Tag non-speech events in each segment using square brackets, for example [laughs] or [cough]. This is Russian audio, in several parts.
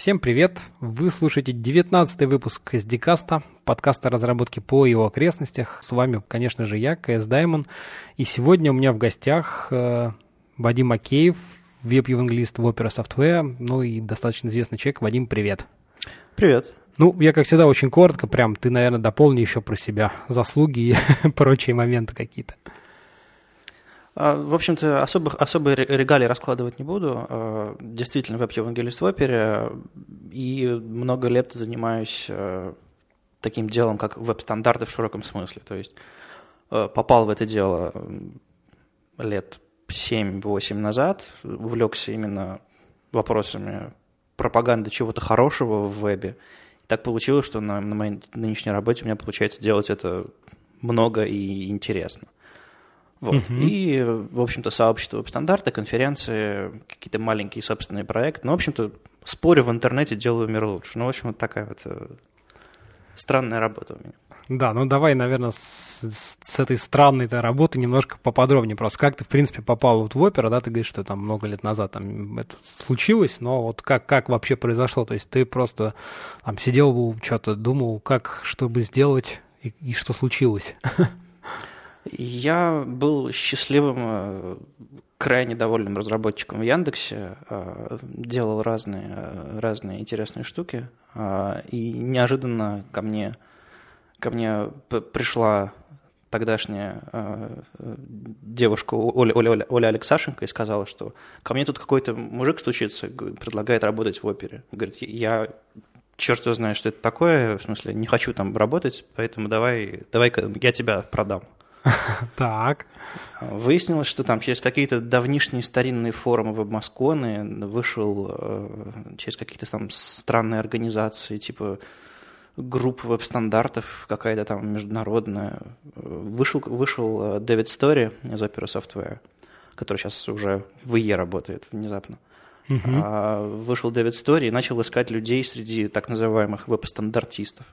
Всем привет! Вы слушаете 19 выпуск SD-каста, подкаста разработки по его окрестностях. С вами, конечно же, я, КС Даймон. И сегодня у меня в гостях э, Вадим Макеев, веб-евангелист в Opera Software, ну и достаточно известный человек. Вадим, привет! Привет! Ну, я, как всегда, очень коротко, прям ты, наверное, дополни еще про себя, заслуги и [laughs] прочие моменты какие-то. А, в общем-то, особых, особые регалии раскладывать не буду. А, действительно, веб-евангелист в опере, и много лет занимаюсь а, таким делом, как веб-стандарты в широком смысле. То есть попал в это дело лет 7-8 назад, увлекся именно вопросами пропаганды чего-то хорошего в вебе. И так получилось, что на, на моей нынешней работе у меня получается делать это много и интересно. Вот. Угу. И, в общем-то, сообщество веб-стандарта, конференции, какие-то маленькие собственные проекты. Ну, в общем-то, спорю в интернете, делаю мир лучше. Ну, в общем, вот такая вот э, странная работа у меня. Да, ну давай, наверное, с, с этой странной -то работы немножко поподробнее. Просто как ты, в принципе, попал вот в оперу, да, ты говоришь, что там много лет назад там это случилось, но вот как, как вообще произошло? То есть ты просто там сидел, что-то думал, как, чтобы сделать и, и что случилось? [laughs] Я был счастливым, э, крайне довольным разработчиком в Яндексе, э, делал разные, разные интересные штуки, э, и неожиданно ко мне, ко мне пришла тогдашняя девушка Оля, Оля, Оля Алексашенко и сказала, что ко мне тут какой-то мужик стучится, предлагает работать в опере. Говорит, я черт его знает, что это такое, в смысле, не хочу там работать, поэтому давай, давай я тебя продам. [laughs] Так. Выяснилось, что там через какие-то давнишние старинные форумы веб-масконы вышел э, через какие-то там странные организации, типа групп веб-стандартов, какая-то там международная. Вышел, вышел э, Дэвид Стори из Opera Software, который сейчас уже в ИЕ работает внезапно. Uh-huh. Вышел Дэвид Стори и начал искать людей среди так называемых веб-стандартистов.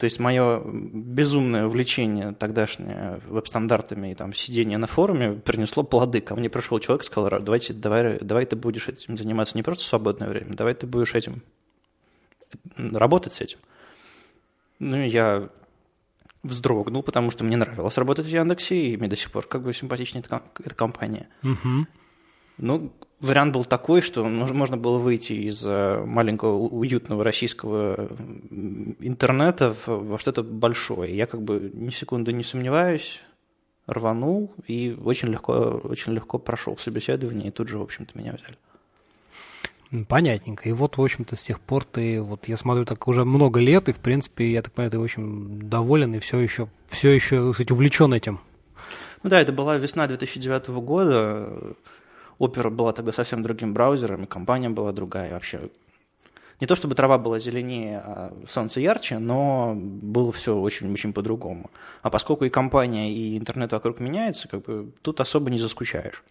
То есть мое безумное увлечение тогдашнее веб-стандартами и там сидение на форуме принесло плоды. Ко мне пришел человек и сказал, давайте, давай, давай ты будешь этим заниматься не просто в свободное время, давай ты будешь этим работать с этим. Ну, я вздрогнул, потому что мне нравилось работать в Яндексе, и мне до сих пор как бы симпатичнее эта, эта компания. Угу. Ну, вариант был такой, что можно было выйти из э, маленького уютного российского интернета во что-то большое. Я как бы ни секунды не сомневаюсь, рванул и очень легко, очень легко прошел собеседование, и тут же, в общем-то, меня взяли. Понятненько. И вот, в общем-то, с тех пор ты, вот я смотрю, так уже много лет, и, в принципе, я так понимаю, ты очень доволен и все еще, все еще, кстати, увлечен этим. Ну да, это была весна 2009 года. Opera была тогда совсем другим браузером, и компания была другая. И вообще не то чтобы трава была зеленее, а солнце ярче, но было все очень-очень по-другому. А поскольку и компания, и интернет вокруг меняется, как бы тут особо не заскучаешь.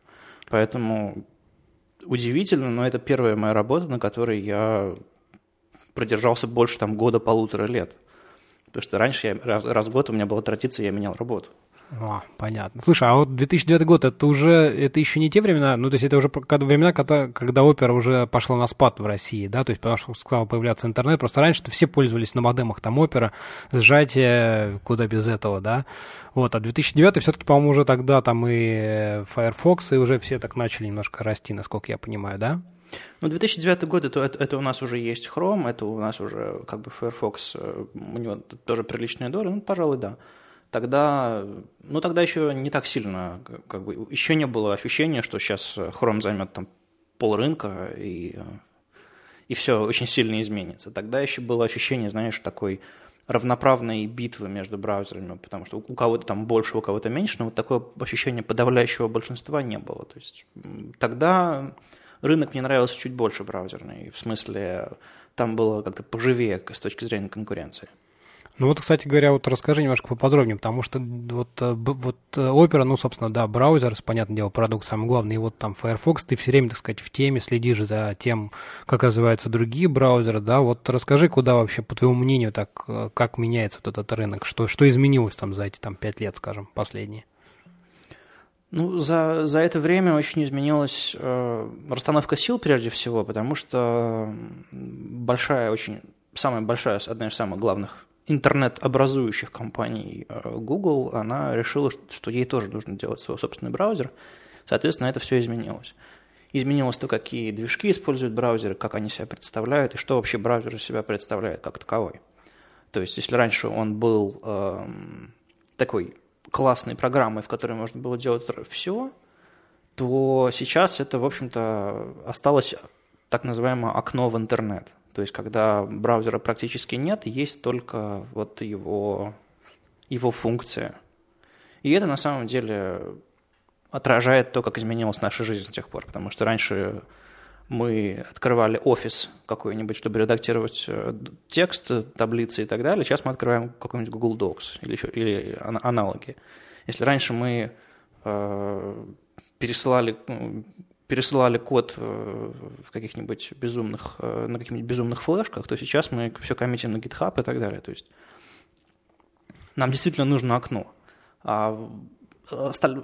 Поэтому удивительно, но это первая моя работа, на которой я продержался больше там года-полутора лет. Потому что раньше я, раз, раз в год у меня была традиция, я менял работу. А, понятно. Слушай, а вот 2009 год, это уже, это еще не те времена, ну, то есть это уже времена, когда, когда опера уже пошла на спад в России, да, то есть потому что стал появляться интернет, просто раньше-то все пользовались на модемах, там опера, сжатие, куда без этого, да, вот, а 2009 все-таки, по-моему, уже тогда там и Firefox, и уже все так начали немножко расти, насколько я понимаю, да? Ну, 2009 год это, это, это у нас уже есть Chrome, это у нас уже как бы Firefox, э, у него тоже приличная доля, ну, пожалуй, да тогда, ну тогда еще не так сильно, как бы еще не было ощущения, что сейчас Chrome займет там пол рынка и, и все очень сильно изменится. Тогда еще было ощущение, знаешь, такой равноправной битвы между браузерами, потому что у кого-то там больше, у кого-то меньше, но вот такое ощущение подавляющего большинства не было. То есть тогда рынок мне нравился чуть больше браузерный, в смысле там было как-то поживее с точки зрения конкуренции. Ну вот, кстати говоря, вот расскажи немножко поподробнее, потому что вот, э, вот э, Opera, ну, собственно, да, браузер, понятное дело, продукт самый главный, и вот там Firefox, ты все время, так сказать, в теме, следишь за тем, как развиваются другие браузеры, да, вот расскажи, куда вообще, по твоему мнению, так, э, как меняется вот этот рынок, что, что изменилось там за эти там пять лет, скажем, последние? Ну, за, за это время очень изменилась э, расстановка сил прежде всего, потому что большая, очень, самая большая, одна из самых главных интернет-образующих компаний э, Google, она решила, что ей тоже нужно делать свой собственный браузер. Соответственно, это все изменилось. Изменилось то, какие движки используют браузеры, как они себя представляют, и что вообще браузер себя представляет как таковой. То есть, если раньше он был э, такой классной программой, в которой можно было делать все, то сейчас это, в общем-то, осталось так называемое окно в интернет. То есть, когда браузера практически нет, есть только вот его, его функция. И это на самом деле отражает то, как изменилась наша жизнь с тех пор. Потому что раньше мы открывали офис какой-нибудь, чтобы редактировать э, текст, таблицы и так далее. Сейчас мы открываем какой-нибудь Google Docs или, еще, или аналоги. Если раньше мы э, пересылали, ну, пересылали код э, в каких-нибудь безумных, э, на каких-нибудь безумных флешках, то сейчас мы все коммитим на GitHub и так далее. То есть нам действительно нужно окно. А,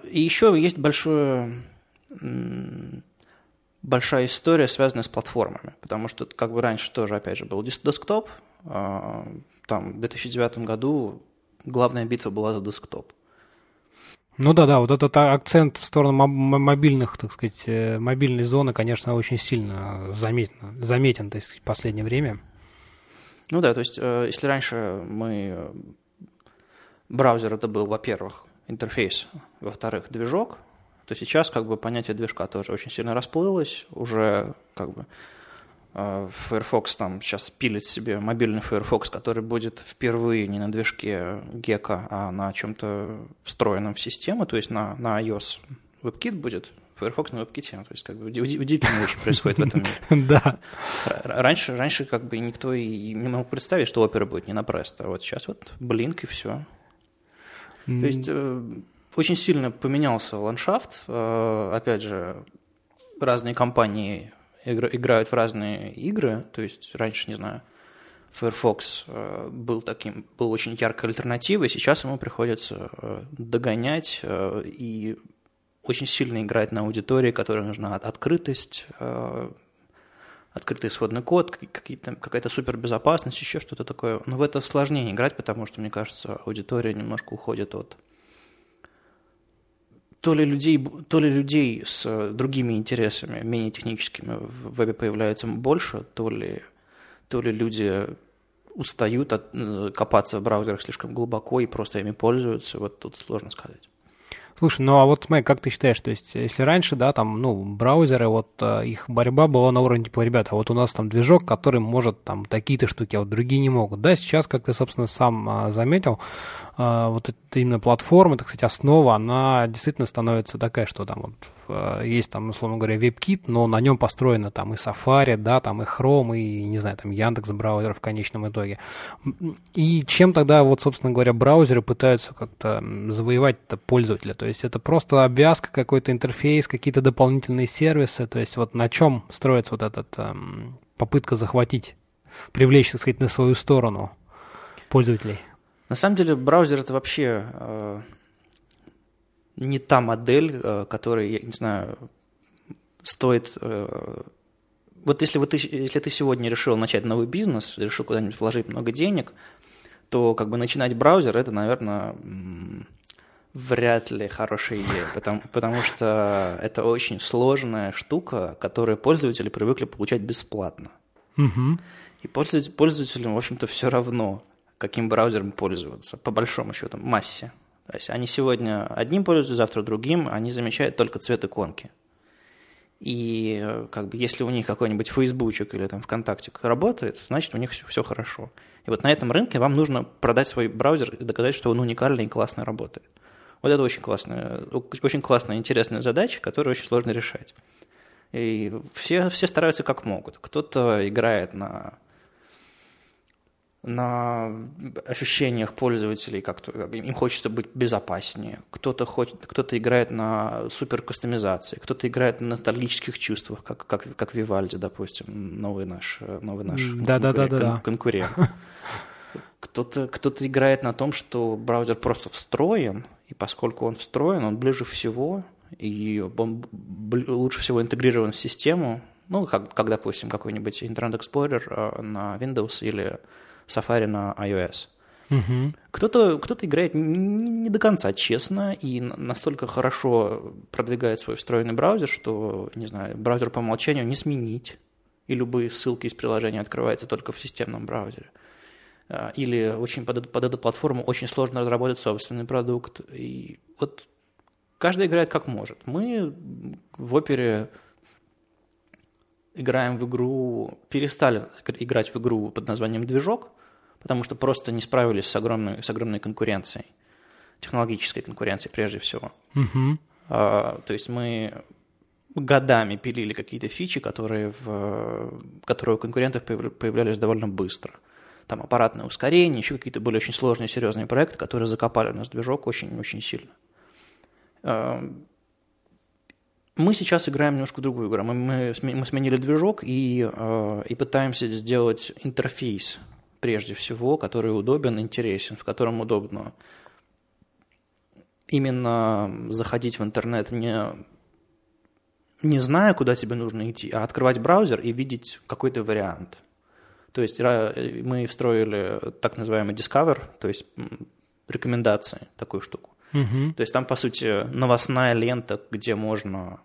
и еще есть большое большая история, связанная с платформами, потому что как бы раньше тоже, опять же, был десктоп, а, там в 2009 году главная битва была за десктоп. Ну да, да, вот этот акцент в сторону мобильных, так сказать, э, мобильной зоны, конечно, очень сильно заметен, заметен так сказать, в последнее время. Ну да, то есть, э, если раньше мы... Э, браузер это был, во-первых, интерфейс, во-вторых, движок, то сейчас как бы понятие движка тоже очень сильно расплылось, уже как бы Firefox там сейчас пилит себе мобильный Firefox, который будет впервые не на движке Gecko, а на чем-то встроенном в систему, то есть на, на iOS WebKit будет, Firefox на WebKit, то есть как бы удивительно очень происходит в этом мире. [laughs] Да. Раньше, раньше как бы никто и не мог представить, что опера будет не на Presto, а вот сейчас вот Blink и все. То есть э, очень сильно поменялся ландшафт. Э, опять же, разные компании играют в разные игры. То есть раньше, не знаю, Firefox э, был таким, был очень яркой альтернативой, сейчас ему приходится э, догонять и очень сильно играть на аудитории, которой нужна открытость, открытый исходный код, какая-то супербезопасность, еще что-то такое. Но в это сложнее играть, потому что, мне кажется, аудитория немножко уходит от то ли людей, то ли людей с другими интересами, менее техническими в вебе появляется больше, то ли, то ли люди устают от, э, копаться в браузерах слишком глубоко и просто ими пользуются. Вот тут сложно сказать. Слушай, ну а вот, Мэг, как ты считаешь, то есть, если раньше, да, там, ну, браузеры, вот э, их борьба была на уровне, типа, ребята, вот у нас там движок, который может там такие-то штуки, а вот другие не могут. Да, сейчас, как ты, собственно, сам а, заметил, вот это именно платформа, так сказать, основа, она действительно становится такая, что там вот Э, есть там, условно говоря, WebKit, но на нем построено там и Safari, да, там и Chrome, и, не знаю, там Яндекс браузер в конечном итоге. И чем тогда, вот, собственно говоря, браузеры пытаются как-то завоевать это пользователя? То есть это просто обвязка, какой-то интерфейс, какие-то дополнительные сервисы, то есть вот на чем строится вот эта эм, попытка захватить, привлечь, так сказать, на свою сторону пользователей? На самом деле браузер это вообще э, не та модель, э, которая, я не знаю, стоит... Э, вот если, вот ты, если ты сегодня решил начать новый бизнес, решил куда-нибудь вложить много денег, то как бы начинать браузер, это, наверное, вряд ли хорошая идея, потому, потому что это очень сложная штука, которую пользователи привыкли получать бесплатно. Угу. И пользователям, в общем-то, все равно, каким браузером пользоваться, по большому счету, массе. То есть они сегодня одним пользуются, завтра другим, они замечают только цвет иконки. И э, как бы если у них какой-нибудь фейсбучик или там ВКонтакте работает, значит у них все, все хорошо. И вот на этом рынке вам нужно продать свой браузер и доказать, что он уникальный и классно работает. Вот это очень классная, очень классная, интересная задача, которую очень сложно решать. И все, все стараются как могут. Кто-то играет на на ощущениях пользователей, как-то им хочется быть безопаснее. Кто-то хочет, кто-то играет на супер кастомизации, кто-то играет на ностальгических чувствах, как как как Вивальди, допустим, новый наш новый наш да, да, да, да, конкурент. Кто-то кто-то играет на том, что браузер просто встроен, и поскольку он встроен, он ближе всего и он лучше всего интегрирован в систему, ну, как, как допустим, какой-нибудь Internet Explorer э, на Windows или Safari на iOS. Угу. Кто-то кто играет не до конца честно и настолько хорошо продвигает свой встроенный браузер, что, не знаю, браузер по умолчанию не сменить, и любые ссылки из приложения открываются только в системном браузере. А, или очень под, под эту платформу очень сложно разработать собственный продукт. И вот каждый играет как может. Мы в опере играем в игру, перестали играть в игру под названием «Движок», потому что просто не справились с огромной, с огромной конкуренцией, технологической конкуренцией прежде всего. Угу. А, то есть мы годами пилили какие-то фичи, которые, в, которые у конкурентов появлялись довольно быстро. Там аппаратное ускорение, еще какие-то были очень сложные, серьезные проекты, которые закопали у нас движок очень-очень сильно. Мы сейчас играем немножко другую игру. Мы, мы, мы сменили движок и, э, и пытаемся сделать интерфейс, прежде всего, который удобен, интересен, в котором удобно именно заходить в интернет не, не зная, куда тебе нужно идти, а открывать браузер и видеть какой-то вариант. То есть мы встроили так называемый Discover, то есть рекомендации, такую штуку. Угу. То есть там, по сути, новостная лента, где можно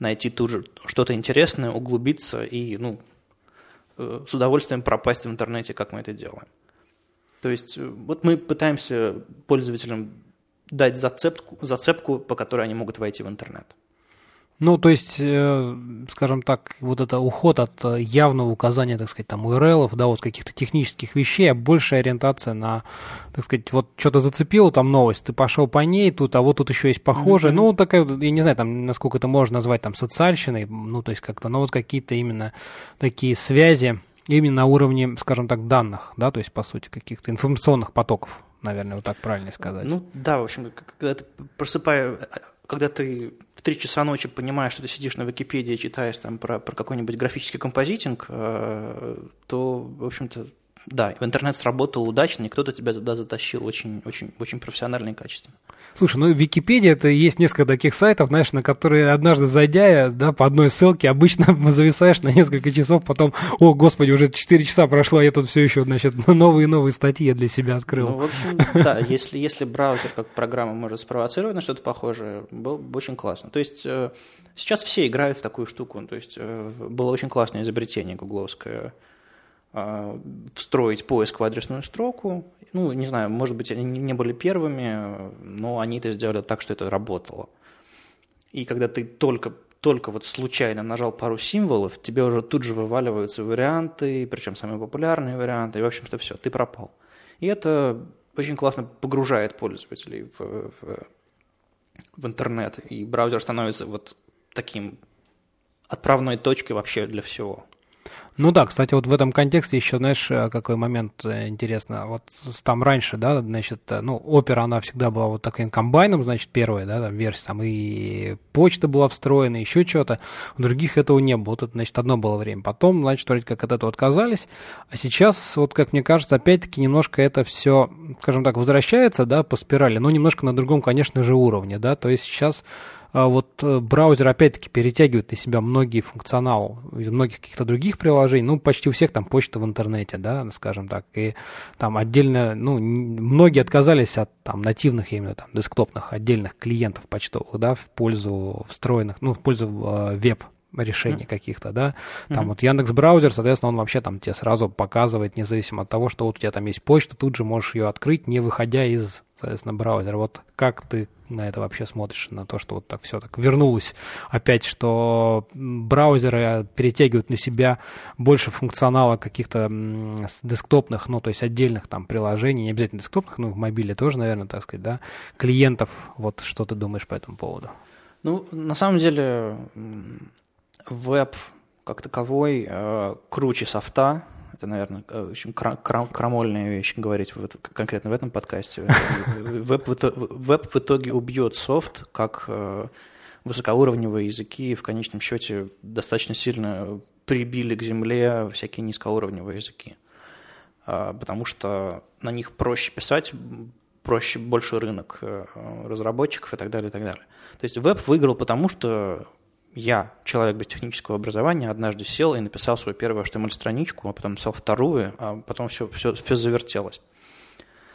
найти тут же что-то интересное, углубиться и, ну, э, с удовольствием пропасть в интернете, как мы это делаем. То есть э, вот мы пытаемся пользователям дать зацепку, зацепку, по которой они могут войти в интернет. Ну, то есть, э, скажем так, вот это уход от э, явного указания, так сказать, там, URL, да, вот каких-то технических вещей, а большая ориентация на, так сказать, вот что-то зацепило, там новость, ты пошел по ней тут, а вот тут еще есть похожее, mm-hmm. ну, такая, я не знаю, там, насколько это можно назвать, там, социальщиной, ну, то есть как-то, ну, вот какие-то именно такие связи, именно на уровне, скажем так, данных, да, то есть, по сути, каких-то информационных потоков, наверное, вот так правильно сказать. Ну, да, в общем, когда ты просыпаешь, когда ты три часа ночи понимаешь, что ты сидишь на Википедии, читаешь там про, про какой-нибудь графический композитинг, э, то, в общем-то, да, в интернет сработал удачно, и кто-то тебя туда затащил очень, очень, очень профессионально и качественно. Слушай, ну Википедия это есть несколько таких сайтов, знаешь, на которые однажды зайдя, да, по одной ссылке обычно [laughs] зависаешь на несколько часов, потом, о, господи, уже 4 часа прошло, а я тут все еще, значит, [laughs] новые и новые статьи я для себя открыл. Ну, в общем, [laughs] да, если, если браузер как программа может спровоцировать на что-то похожее, было бы очень классно. То есть э, сейчас все играют в такую штуку, то есть э, было очень классное изобретение гугловское, встроить поиск в адресную строку ну, не знаю, может быть, они не были первыми, но они это сделали так, что это работало. И когда ты только, только вот случайно нажал пару символов, тебе уже тут же вываливаются варианты, причем самые популярные варианты, и, в общем-то, все, ты пропал. И это очень классно погружает пользователей в, в, в интернет, и браузер становится вот таким отправной точкой вообще для всего. Ну да, кстати, вот в этом контексте еще, знаешь, э, какой момент э, интересно. Вот там раньше, да, значит, э, ну, опера, она всегда была вот таким комбайном, значит, первая, да, там версия, там и почта была встроена, еще что-то. У других этого не было. Вот это, значит, одно было время. Потом, значит, вроде как от этого отказались. А сейчас, вот как мне кажется, опять-таки немножко это все, скажем так, возвращается, да, по спирали, но немножко на другом, конечно же, уровне, да. То есть сейчас вот э, браузер опять-таки перетягивает на себя многие функционал из многих каких-то других приложений, ну, почти у всех там почта в интернете, да, скажем так, и там отдельно, ну, многие отказались от там нативных, именно там, десктопных отдельных клиентов почтовых, да, в пользу встроенных, ну, в пользу э, веб решений mm-hmm. каких-то, да. Там mm-hmm. вот Яндекс браузер, соответственно, он вообще там тебе сразу показывает, независимо от того, что вот у тебя там есть почта, тут же можешь ее открыть, не выходя из, соответственно, браузера. Вот как ты на это вообще смотришь, на то, что вот так все так вернулось опять, что браузеры перетягивают на себя больше функционала каких-то десктопных, ну, то есть отдельных там приложений, не обязательно десктопных, но в мобиле тоже, наверное, так сказать, да, клиентов. Вот что ты думаешь по этому поводу? Ну, на самом деле, веб как таковой э, круче софта. Это, наверное, э, очень крам- крам- крамольная вещь говорить в, конкретно в этом подкасте. [laughs] Веб в, итоге, веб в итоге убьет софт, как э, высокоуровневые языки в конечном счете достаточно сильно прибили к земле всякие низкоуровневые языки. Потому что на них проще писать, проще, больше рынок э, разработчиков и так далее, и так далее. То есть веб выиграл потому, что я, человек без технического образования, однажды сел и написал свою первую HTML-страничку, а потом написал вторую, а потом все, все, все завертелось.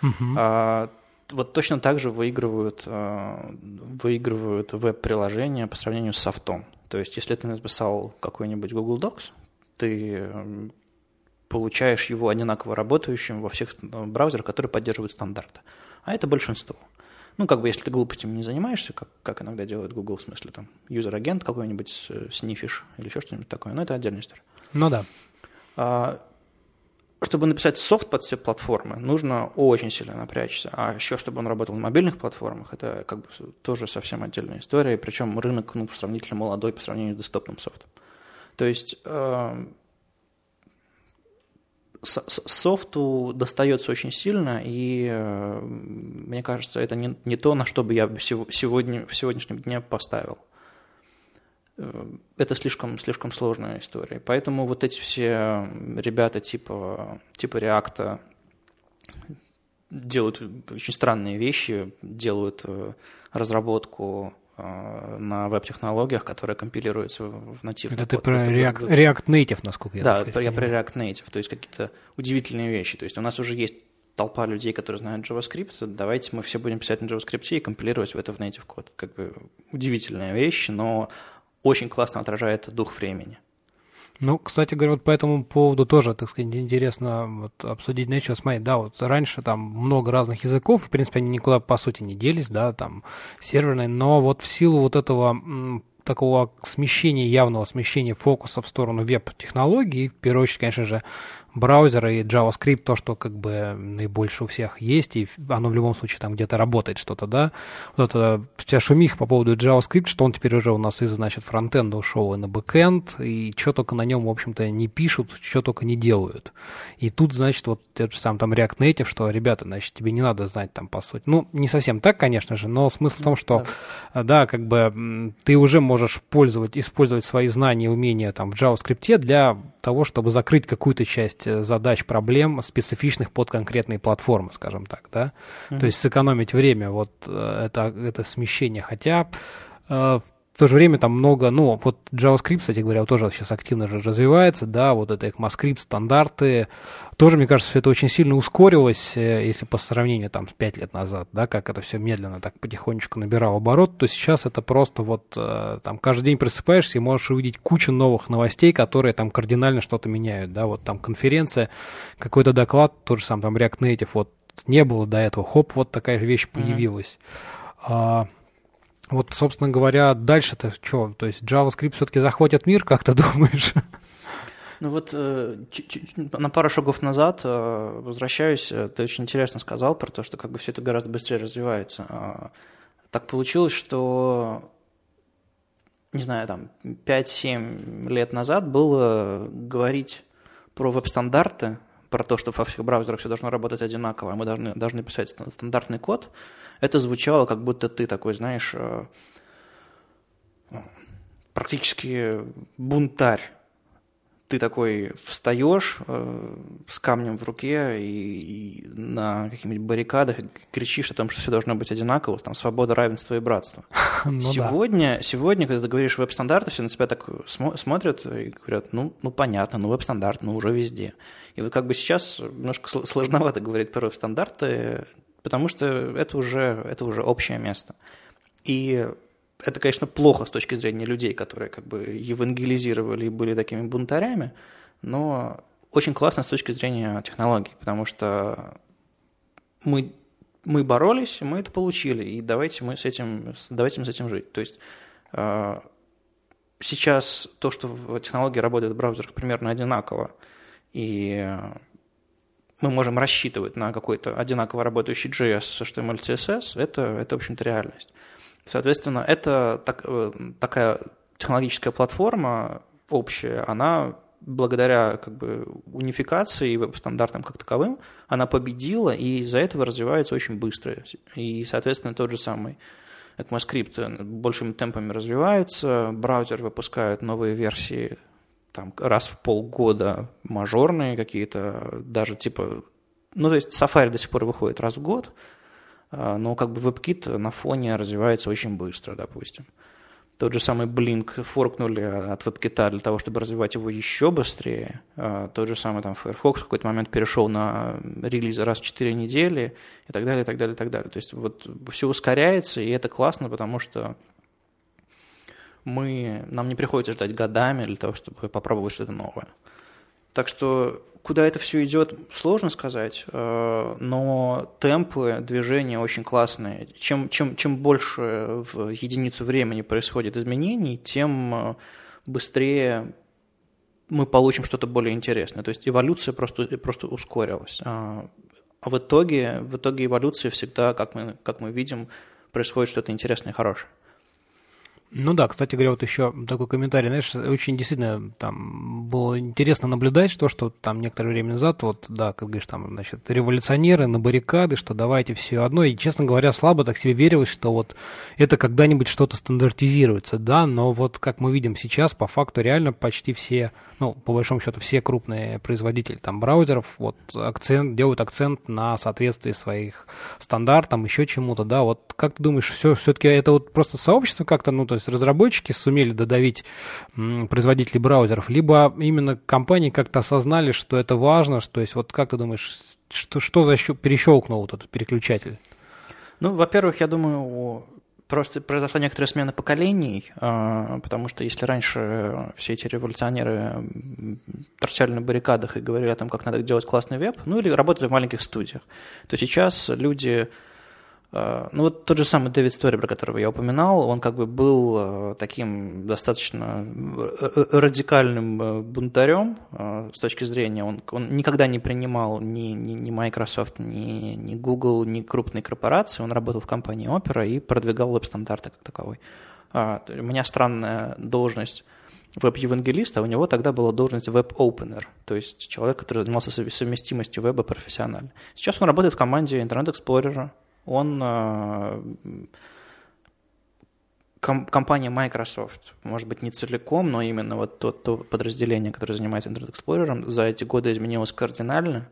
Uh-huh. А, вот точно так же выигрывают, а, выигрывают веб-приложения по сравнению с софтом. То есть, если ты написал какой-нибудь Google Docs, ты получаешь его одинаково работающим во всех браузерах, которые поддерживают стандарты. А это большинство. Ну, как бы, если ты глупостями не занимаешься, как, как иногда делает Google, в смысле, там, user agent какой-нибудь, сниффишь или еще что-нибудь такое, но это отдельная история. Ну да. А, чтобы написать софт под все платформы, нужно очень сильно напрячься. А еще, чтобы он работал на мобильных платформах, это как бы тоже совсем отдельная история. Причем рынок ну, сравнительно молодой по сравнению с десктопным софтом. То есть э, софту достается очень сильно, и э, мне кажется, это не, не то, на что бы я сегодня, в сегодняшнем дне поставил. Э, это слишком, слишком сложная история. Поэтому вот эти все ребята типа, типа React делают очень странные вещи, делают э, разработку э, на веб-технологиях, которые компилируются в нативный Это код. ты про React, React Native, насколько я Да, я про React Native, то есть какие-то удивительные вещи. То есть у нас уже есть толпа людей, которые знают JavaScript, давайте мы все будем писать на JavaScript и компилировать в это в native код. Как бы удивительная вещь, но очень классно отражает дух времени. Ну, кстати говоря, вот по этому поводу тоже, так сказать, интересно вот, обсудить нечего. Смотри, да, вот раньше там много разных языков, в принципе, они никуда, по сути, не делись, да, там, серверные, но вот в силу вот этого такого смещения, явного смещения фокуса в сторону веб-технологий, в первую очередь, конечно же, браузеры и JavaScript, то, что как бы наибольше у всех есть, и оно в любом случае там где-то работает что-то, да. Вот это вся шумиха по поводу JavaScript, что он теперь уже у нас из, значит, фронтенда ушел и на бэкенд, и что только на нем, в общем-то, не пишут, что только не делают. И тут, значит, вот тот же сам там React Native, что, ребята, значит, тебе не надо знать там, по сути. Ну, не совсем так, конечно же, но смысл в том, что, да, да как бы ты уже можешь пользовать, использовать свои знания и умения там в JavaScript для того, чтобы закрыть какую-то часть э, задач, проблем, специфичных под конкретные платформы, скажем так, да. Mm-hmm. То есть сэкономить время, вот э, это, это смещение. Хотя э, в то же время там много, ну, вот JavaScript, кстати говоря, тоже сейчас активно же развивается, да, вот это ECMAScript, стандарты, тоже, мне кажется, все это очень сильно ускорилось, э, если по сравнению там с 5 лет назад, да, как это все медленно так потихонечку набирало оборот, то сейчас это просто вот э, там каждый день просыпаешься и можешь увидеть кучу новых новостей, которые там кардинально что-то меняют, да, вот там конференция, какой-то доклад, тот же сам там React Native, вот не было до этого, хоп, вот такая вещь появилась. Mm-hmm. Вот, собственно говоря, дальше-то что? То есть JavaScript все-таки захватит мир, как ты [laughs] думаешь? Ну вот э, на пару шагов назад э, возвращаюсь, э, ты очень интересно сказал про то, что как бы все это гораздо быстрее развивается. А, так получилось, что, не знаю, там 5-7 лет назад было говорить про веб-стандарты, про то, что во всех браузерах все должно работать одинаково, а мы должны, должны писать стандартный код – это звучало, как будто ты такой, знаешь, э, практически бунтарь. Ты такой встаешь э, с камнем в руке и, и на каких-нибудь баррикадах кричишь о том, что все должно быть одинаково, там свобода, равенство и братство. [laughs] Ну, сегодня, да. сегодня, когда ты говоришь веб-стандарты, все на тебя так смо- смотрят и говорят, ну, ну понятно, ну веб-стандарт, ну уже везде. И вот как бы сейчас немножко сложновато говорить про веб-стандарты, потому что это уже, это уже общее место. И это, конечно, плохо с точки зрения людей, которые как бы евангелизировали и были такими бунтарями, но очень классно с точки зрения технологий, потому что мы, мы боролись, мы это получили, и давайте мы с этим, давайте мы с этим жить. То есть э, сейчас то, что в технологии работает в браузерах примерно одинаково, и мы можем рассчитывать на какой-то одинаково работающий JS, HTML, CSS, это, это в общем-то, реальность. Соответственно, это так, э, такая технологическая платформа общая, она благодаря как бы, унификации и веб-стандартам как таковым, она победила, и из-за этого развивается очень быстро. И, соответственно, тот же самый ECMAScript большими темпами развивается, браузер выпускает новые версии там раз в полгода мажорные какие-то, даже типа, ну, то есть Safari до сих пор выходит раз в год, но как бы WebKit на фоне развивается очень быстро, допустим. Тот же самый Blink форкнули от WebKit для того, чтобы развивать его еще быстрее. Тот же самый там Firefox в какой-то момент перешел на релизы раз в 4 недели и так далее, и так далее, и так далее. То есть вот все ускоряется, и это классно, потому что мы, нам не приходится ждать годами для того, чтобы попробовать что-то новое. Так что куда это все идет, сложно сказать, э, но темпы движения очень классные. Чем, чем, чем больше в единицу времени происходит изменений, тем э, быстрее мы получим что-то более интересное. То есть эволюция просто, просто ускорилась. А, а в итоге, в итоге эволюции всегда, как мы, как мы видим, происходит что-то интересное и хорошее. Ну да, кстати говоря, вот еще такой комментарий, знаешь, очень действительно там было интересно наблюдать, что, что там некоторое время назад, вот, да, как говоришь, там, значит, революционеры на баррикады, что давайте все одно, и, честно говоря, слабо так себе верилось, что вот это когда-нибудь что-то стандартизируется, да, но вот как мы видим сейчас, по факту реально почти все, ну, по большому счету, все крупные производители там браузеров вот акцент, делают акцент на соответствии своих стандартам, еще чему-то, да, вот как ты думаешь, все, все-таки это вот просто сообщество как-то, ну, то есть разработчики сумели додавить производителей браузеров, либо именно компании как-то осознали, что это важно, что есть вот как ты думаешь, что, что за перещелкнул вот этот переключатель? Ну, во-первых, я думаю, просто произошла некоторая смена поколений, а, потому что если раньше все эти революционеры торчали на баррикадах и говорили о том, как надо делать классный веб, ну или работали в маленьких студиях, то сейчас люди ну вот тот же самый Дэвид Стори, про которого я упоминал, он как бы был а, таким достаточно радикальным а, бунтарем с точки зрения, он, он никогда не принимал ни, ни, ни Microsoft, ни, ни Google, ни крупные корпорации, он работал в компании Opera и продвигал веб-стандарты как таковой. У меня странная должность веб-евангелиста, а у него тогда была должность веб-опенер, то есть человек, который занимался совместимостью веба профессионально. Сейчас он работает в команде Internet Explorer, он э, компания Microsoft, может быть, не целиком, но именно вот то, то подразделение, которое занимается Internet Explorer, за эти годы изменилось кардинально.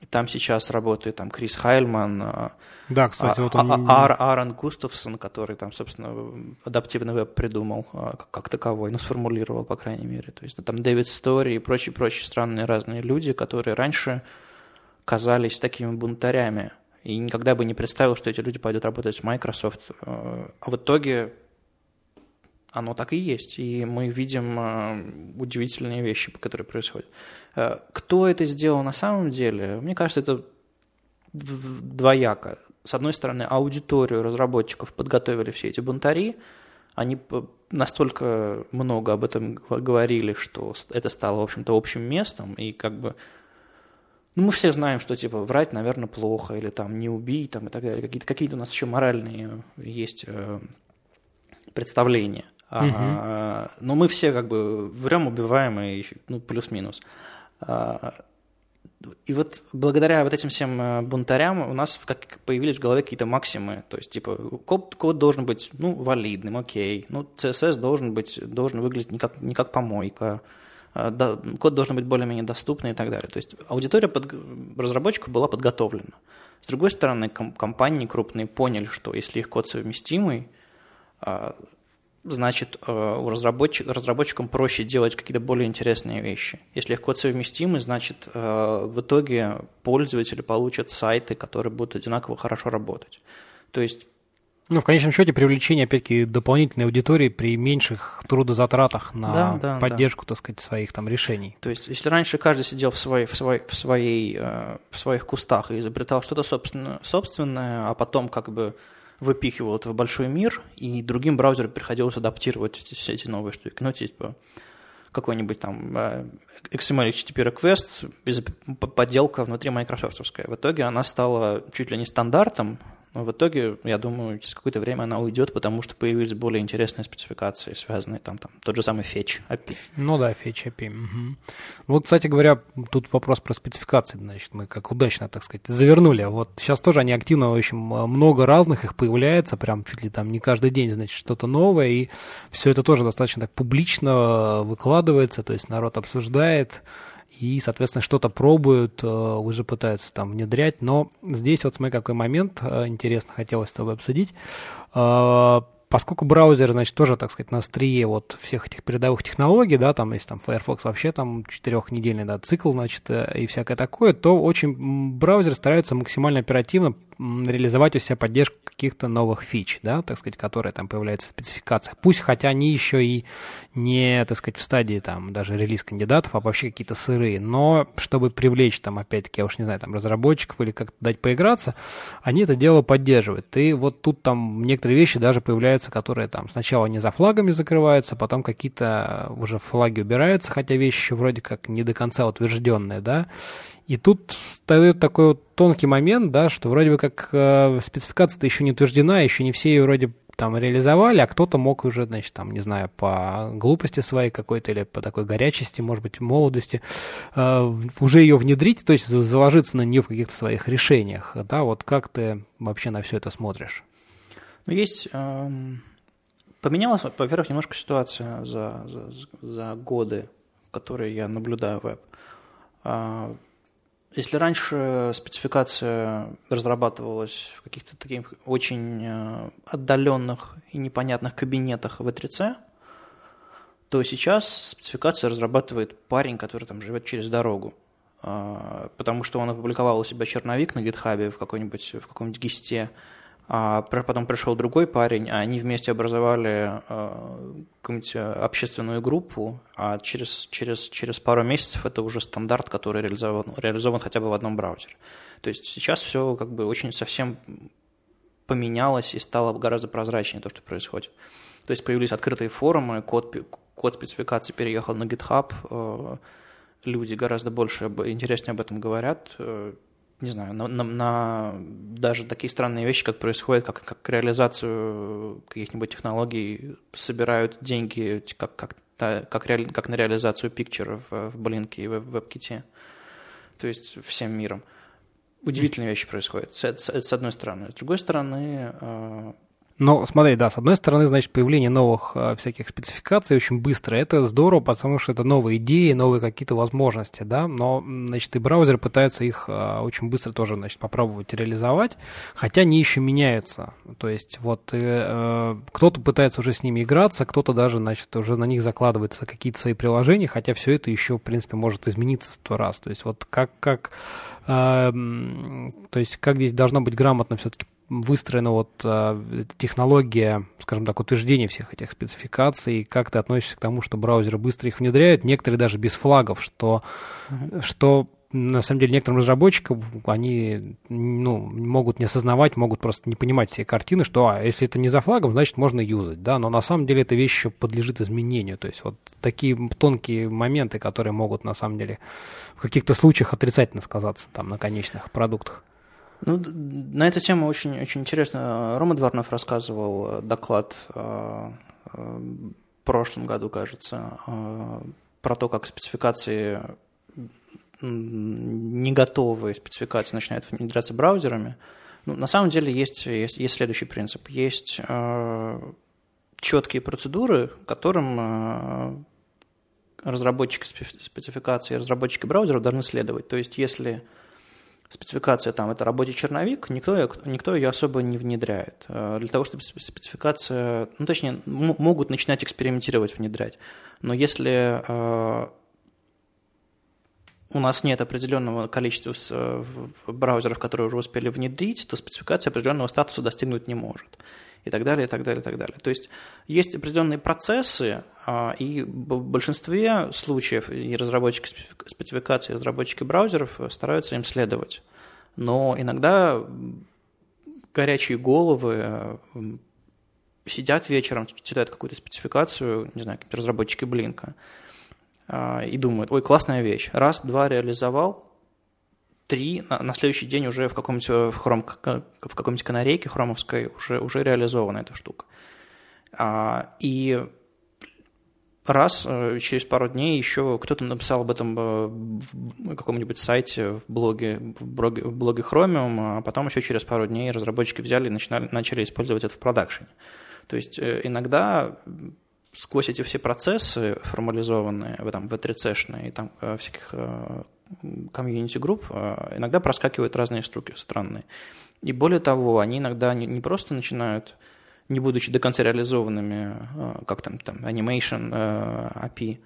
И там сейчас работает там Крис Хайльман, э, да, кстати, а, вот он... а, Ар, Аарон Густавсон, который там, собственно, адаптивный веб придумал э, как, таковой, ну, сформулировал, по крайней мере. То есть там Дэвид Стори и прочие-прочие странные разные люди, которые раньше казались такими бунтарями – и никогда бы не представил, что эти люди пойдут работать в Microsoft. Э, а в итоге оно так и есть. И мы видим э, удивительные вещи, которые происходят. Э, кто это сделал на самом деле? Мне кажется, это двояко. С одной стороны, аудиторию разработчиков подготовили все эти бунтари, они настолько много об этом говорили, что это стало, в общем-то, общим местом, и как бы ну, мы все знаем, что, типа, врать, наверное, плохо, или там не убить, там, и так далее. Какие-то какие у нас еще моральные есть э, представления. Угу. А, но мы все как бы врем, убиваем, и, ну, плюс-минус. А, и вот благодаря вот этим всем э, бунтарям у нас как появились в голове какие-то максимы. То есть, типа, код, код должен быть, ну, валидным, окей. Ну, CSS должен быть, должен выглядеть не как, не как помойка. Э, код должен быть более-менее доступный и так далее. То есть аудитория под, разработчиков была подготовлена. С другой стороны, компании крупные поняли, что если их код совместимый, э, значит, э, у разработчик, разработчикам проще делать какие-то более интересные вещи. Если их код совместимый, значит, в итоге пользователи получат сайты, которые будут одинаково хорошо работать. То есть ну, в конечном счете, привлечение, опять-таки, дополнительной аудитории при меньших трудозатратах на да, да, поддержку, да. так сказать, своих там решений. То есть, если раньше каждый сидел в, своей, в, своей, в, своей, э, в своих кустах и изобретал что-то собственно, собственное, а потом как бы выпихивал это в большой мир, и другим браузерам приходилось адаптировать все эти новые штуки. Ну, типа какой-нибудь там э, XML HTTP request, подделка внутри майкрософтовская. В итоге она стала чуть ли не стандартом, но в итоге, я думаю, через какое-то время она уйдет, потому что появились более интересные спецификации, связанные там, там тот же самый Fetch API. Ну да, Fetch API. Угу. Вот, кстати говоря, тут вопрос про спецификации, значит, мы как удачно, так сказать, завернули. Вот сейчас тоже они активно, в общем, много разных их появляется, прям чуть ли там не каждый день, значит, что-то новое, и все это тоже достаточно так публично выкладывается, то есть народ обсуждает, и, соответственно, что-то пробуют, уже пытаются там внедрять. Но здесь вот смотри, какой момент интересно хотелось с тобой обсудить поскольку браузер, значит, тоже, так сказать, на острие вот всех этих передовых технологий, да, там есть там Firefox вообще там четырехнедельный, да, цикл, значит, э, и всякое такое, то очень браузер старается максимально оперативно реализовать у себя поддержку каких-то новых фич, да, так сказать, которые там появляются в спецификациях. Пусть, хотя они еще и не, так сказать, в стадии там даже релиз кандидатов, а вообще какие-то сырые, но чтобы привлечь там, опять-таки, я уж не знаю, там разработчиков или как-то дать поиграться, они это дело поддерживают. И вот тут там некоторые вещи даже появляются, которые там сначала не за флагами закрываются, потом какие-то уже флаги убираются, хотя вещи еще вроде как не до конца утвержденные, да, и тут встает такой вот тонкий момент, да, что вроде бы как э, спецификация-то еще не утверждена, еще не все ее вроде там реализовали, а кто-то мог уже, значит, там, не знаю, по глупости своей какой-то или по такой горячести, может быть, молодости, э, уже ее внедрить, то есть заложиться на нее в каких-то своих решениях, да, вот как ты вообще на все это смотришь? Ну, есть... Эм... Поменялась, во-первых, немножко ситуация за, за, за годы, которые я наблюдаю веб. Если раньше спецификация разрабатывалась в каких-то таких очень э, отдаленных и непонятных кабинетах в E3C, то сейчас спецификацию разрабатывает парень, который там живет через дорогу. А, потому что он опубликовал у себя черновик на гитхабе в какой-нибудь в каком-нибудь гисте, а потом пришел другой парень, а они вместе образовали э, какую-нибудь общественную группу, а через, через, через пару месяцев это уже стандарт, который реализован, реализован хотя бы в одном браузере. То есть сейчас все как бы очень совсем поменялось и стало гораздо прозрачнее то, что происходит. То есть появились открытые форумы, код, код спецификации переехал на GitHub, э, люди гораздо больше интереснее об этом говорят, э, не знаю, на, на, на даже такие странные вещи, как происходит, как, как реализацию каких-нибудь технологий, собирают деньги, как, как, как, реали, как на реализацию пикчеров в, в Блинке и в WebKit. То есть всем миром. Удивительные вещи происходят. Это, это с одной стороны. С другой стороны, э, но смотри, да, с одной стороны, значит, появление новых э, всяких спецификаций очень быстро. Это здорово, потому что это новые идеи, новые какие-то возможности, да. Но, значит, и браузер пытается их э, очень быстро тоже, значит, попробовать реализовать, хотя они еще меняются. То есть вот э, э, кто-то пытается уже с ними играться, кто-то даже, значит, уже на них закладывается какие-то свои приложения, хотя все это еще, в принципе, может измениться сто раз. То есть вот как, как то есть как здесь должно быть грамотно все-таки выстроена вот а, технология, скажем так, утверждения всех этих спецификаций, как ты относишься к тому, что браузеры быстро их внедряют, некоторые даже без флагов, что, uh-huh. что на самом деле некоторым разработчикам они ну, могут не осознавать, могут просто не понимать все картины, что а, если это не за флагом, значит можно юзать, да, но на самом деле эта вещь еще подлежит изменению, то есть вот такие тонкие моменты, которые могут на самом деле в каких-то случаях отрицательно сказаться там на конечных продуктах. Ну, на эту тему очень, очень интересно. Рома Дворнов рассказывал э, доклад э, э, в прошлом году, кажется, про то, как спецификации не готовые спецификации начинают внедряться браузерами. Ну, на самом деле есть, есть, есть следующий принцип. Есть э, четкие процедуры, которым э, разработчики спецификации и разработчики браузеров должны следовать. То есть если спецификация там это рабочий черновик, никто, никто ее особо не внедряет. Э, для того, чтобы спецификация, ну точнее, могут начинать экспериментировать, внедрять. Но если э, у нас нет определенного количества э, браузеров, которые уже успели внедрить, то спецификация определенного статуса достигнуть не может и так далее, и так далее, и так далее. То есть есть определенные процессы, а, и в большинстве случаев и разработчики спецификаций, и разработчики браузеров стараются им следовать. Но иногда горячие головы сидят вечером, читают какую-то спецификацию, не знаю, разработчики Блинка, а, и думают, ой, классная вещь, раз, два реализовал, три, на, на следующий день уже в каком-нибудь э, в, хром, в каком-нибудь канарейке хромовской уже, уже реализована эта штука. А, и раз э, через пару дней еще кто-то написал об этом э, в каком-нибудь сайте, в блоге, в блоге, в блоге Chromium, а потом еще через пару дней разработчики взяли и начинали, начали использовать это в продакшене. То есть иногда сквозь эти все процессы формализованные, там, W3C-шные и там всяких community групп, иногда проскакивают разные штуки странные. И более того, они иногда не, просто начинают, не будучи до конца реализованными, как там, там Animation, API,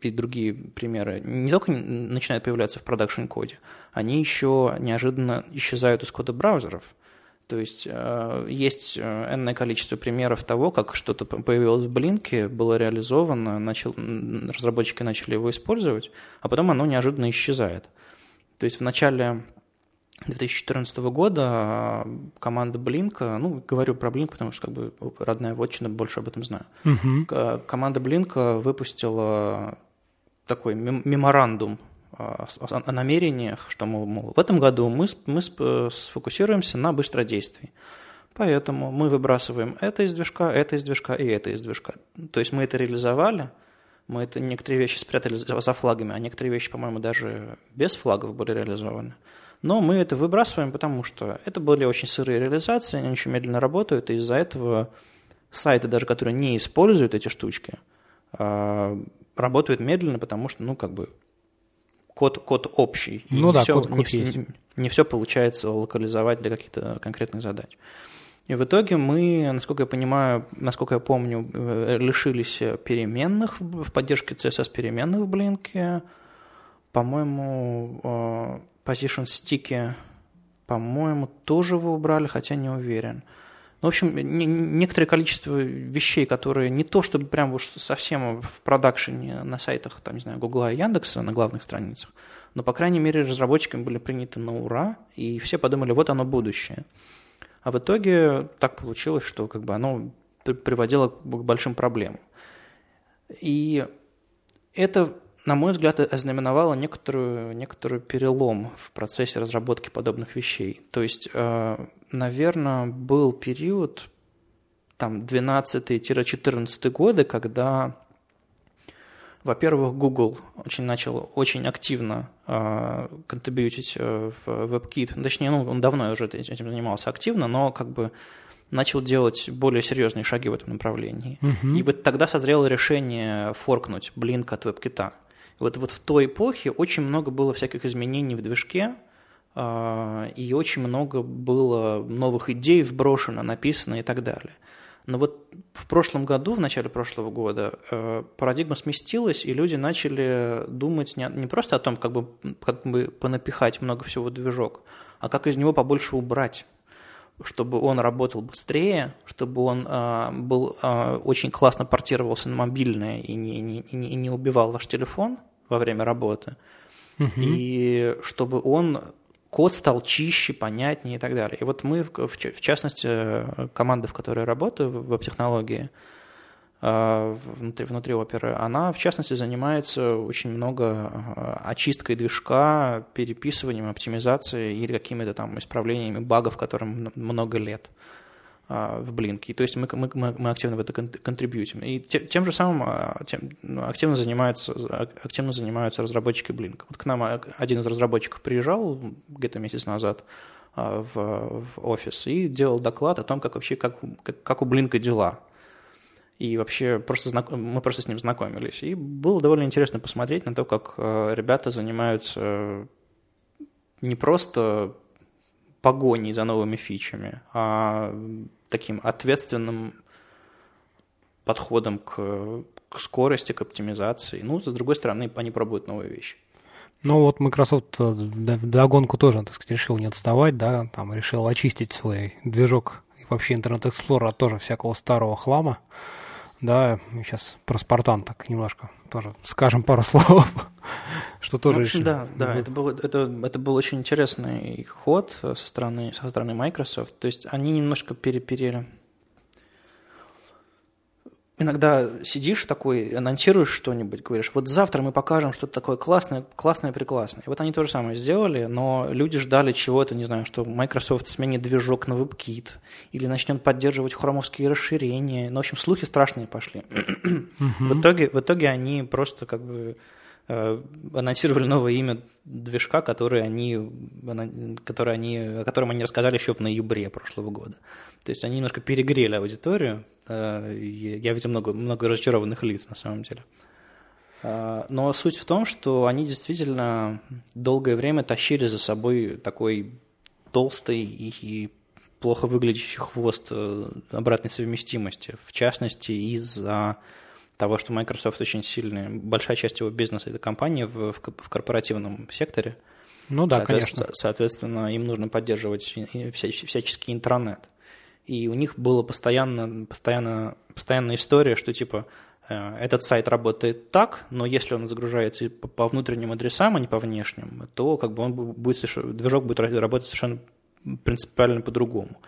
и другие примеры не только начинают появляться в продакшн-коде, они еще неожиданно исчезают из кода браузеров. То есть э, есть э, энное количество примеров того, как что-то появилось в Блинке, было реализовано, начал, разработчики начали его использовать, а потом оно неожиданно исчезает. То есть в начале 2014 года э, команда Блинка, ну, говорю про Блинк, потому что как бы родная вотчина, больше об этом знаю. Uh-huh. Команда Блинка выпустила такой меморандум а, о намерениях, что, мол, мол в этом году мы, мы сфокусируемся на быстродействии. Поэтому мы выбрасываем это из движка, это из движка и это из движка. То есть мы это реализовали, мы это некоторые вещи спрятали за флагами, а некоторые вещи, по-моему, даже без флагов были реализованы. Но мы это выбрасываем, потому что это были очень сырые реализации, они очень медленно работают, и из-за этого сайты, даже которые не используют эти штучки, а, работают медленно, потому что, ну, как бы, код, код общий. И ну да, все, код, код не. Не, не все получается локализовать для каких-то конкретных задач. И в итоге мы, насколько я понимаю, насколько я помню, э, лишились переменных в поддержке CSS переменных в Блинке. По-моему, э, position стики, по-моему, тоже вы убрали, хотя не уверен. Ну, в общем, не, некоторое количество вещей, которые не то чтобы прям уж совсем в продакшене на сайтах, там, не знаю, Гугла и Яндекса на главных страницах, но, по крайней мере, разработчиками были приняты на ура, и все подумали, вот оно будущее. А в итоге так получилось, что как бы оно приводило к большим проблемам. И это на мой взгляд, ознаменовало некоторую, некоторую перелом в процессе разработки подобных вещей. То есть, э, наверное, был период, там, 12-14 годы, когда, во-первых, Google очень начал очень активно э, контрибьютить э, в WebKit. Точнее, ну, он давно уже этим занимался активно, но как бы начал делать более серьезные шаги в этом направлении. Uh-huh. И вот тогда созрело решение форкнуть Blink от WebKit. Вот, вот в той эпохе очень много было всяких изменений в движке, а, и очень много было новых идей вброшено, написано и так далее. Но вот в прошлом году, в начале прошлого года, э, парадигма сместилась, и люди начали думать не, просто о том, как бы, как бы понапихать много всего в движок, а как из него побольше убрать чтобы он работал быстрее, чтобы он э, был э, очень классно портировался на мобильное и не, не, не, не убивал ваш телефон во время работы, угу. и чтобы он код стал чище, понятнее и так далее. И вот мы, в, в частности, команда, в которой я работаю, в веб-технологии, а, внутри, внутри оперы, она, в частности, занимается очень много а, очисткой движка, переписыванием, оптимизацией или какими-то там исправлениями багов, которым много лет а, в Блинке. То есть мы, мы, мы активно в это контрибьютим. И тем же самым тем, ну, активно, занимаются, активно занимаются разработчики Блинка. Вот к нам один из разработчиков приезжал где-то месяц назад в, в офис и делал доклад о том, как вообще, как, как, как у Блинка дела и вообще просто знак... мы просто с ним знакомились. И было довольно интересно посмотреть на то, как э, ребята занимаются не просто погоней за новыми фичами, а таким ответственным подходом к, к скорости, к оптимизации. Ну, с другой стороны, они пробуют новые вещи. Ну вот Microsoft э, догонку тоже, так сказать, решил не отставать, да, там решил очистить свой движок и вообще Internet Explorer от тоже всякого старого хлама. Да, сейчас про Спартан так немножко тоже скажем пару [laughs] слов, что тоже... В общем, да, да, это был, это, это был очень интересный ход со стороны, со стороны Microsoft. То есть они немножко переперели иногда сидишь такой, анонсируешь что-нибудь, говоришь, вот завтра мы покажем что-то такое классное, классное, прекрасное. И вот они то же самое сделали, но люди ждали чего-то, не знаю, что Microsoft сменит движок на WebKit или начнет поддерживать хромовские расширения. Ну, в общем, слухи страшные пошли. [clears throat] в, итоге, в итоге они просто как бы анонсировали новое имя движка, который они, который они, о котором они рассказали еще в ноябре прошлого года. То есть они немножко перегрели аудиторию. Э, я видел много, много разочарованных лиц на самом деле. Э, но суть в том, что они действительно долгое время тащили за собой такой толстый и плохо выглядящий хвост обратной совместимости. В частности, из-за того, что Microsoft очень сильная, большая часть его бизнеса – это компания в, в, в корпоративном секторе. Ну да, конечно. Соответственно, им нужно поддерживать вся, всяческий интернет. И у них была постоянно, постоянно, постоянная история, что типа э, этот сайт работает так, но если он загружается по внутренним адресам, а не по внешним, то как бы он будет, движок будет работать совершенно принципиально по-другому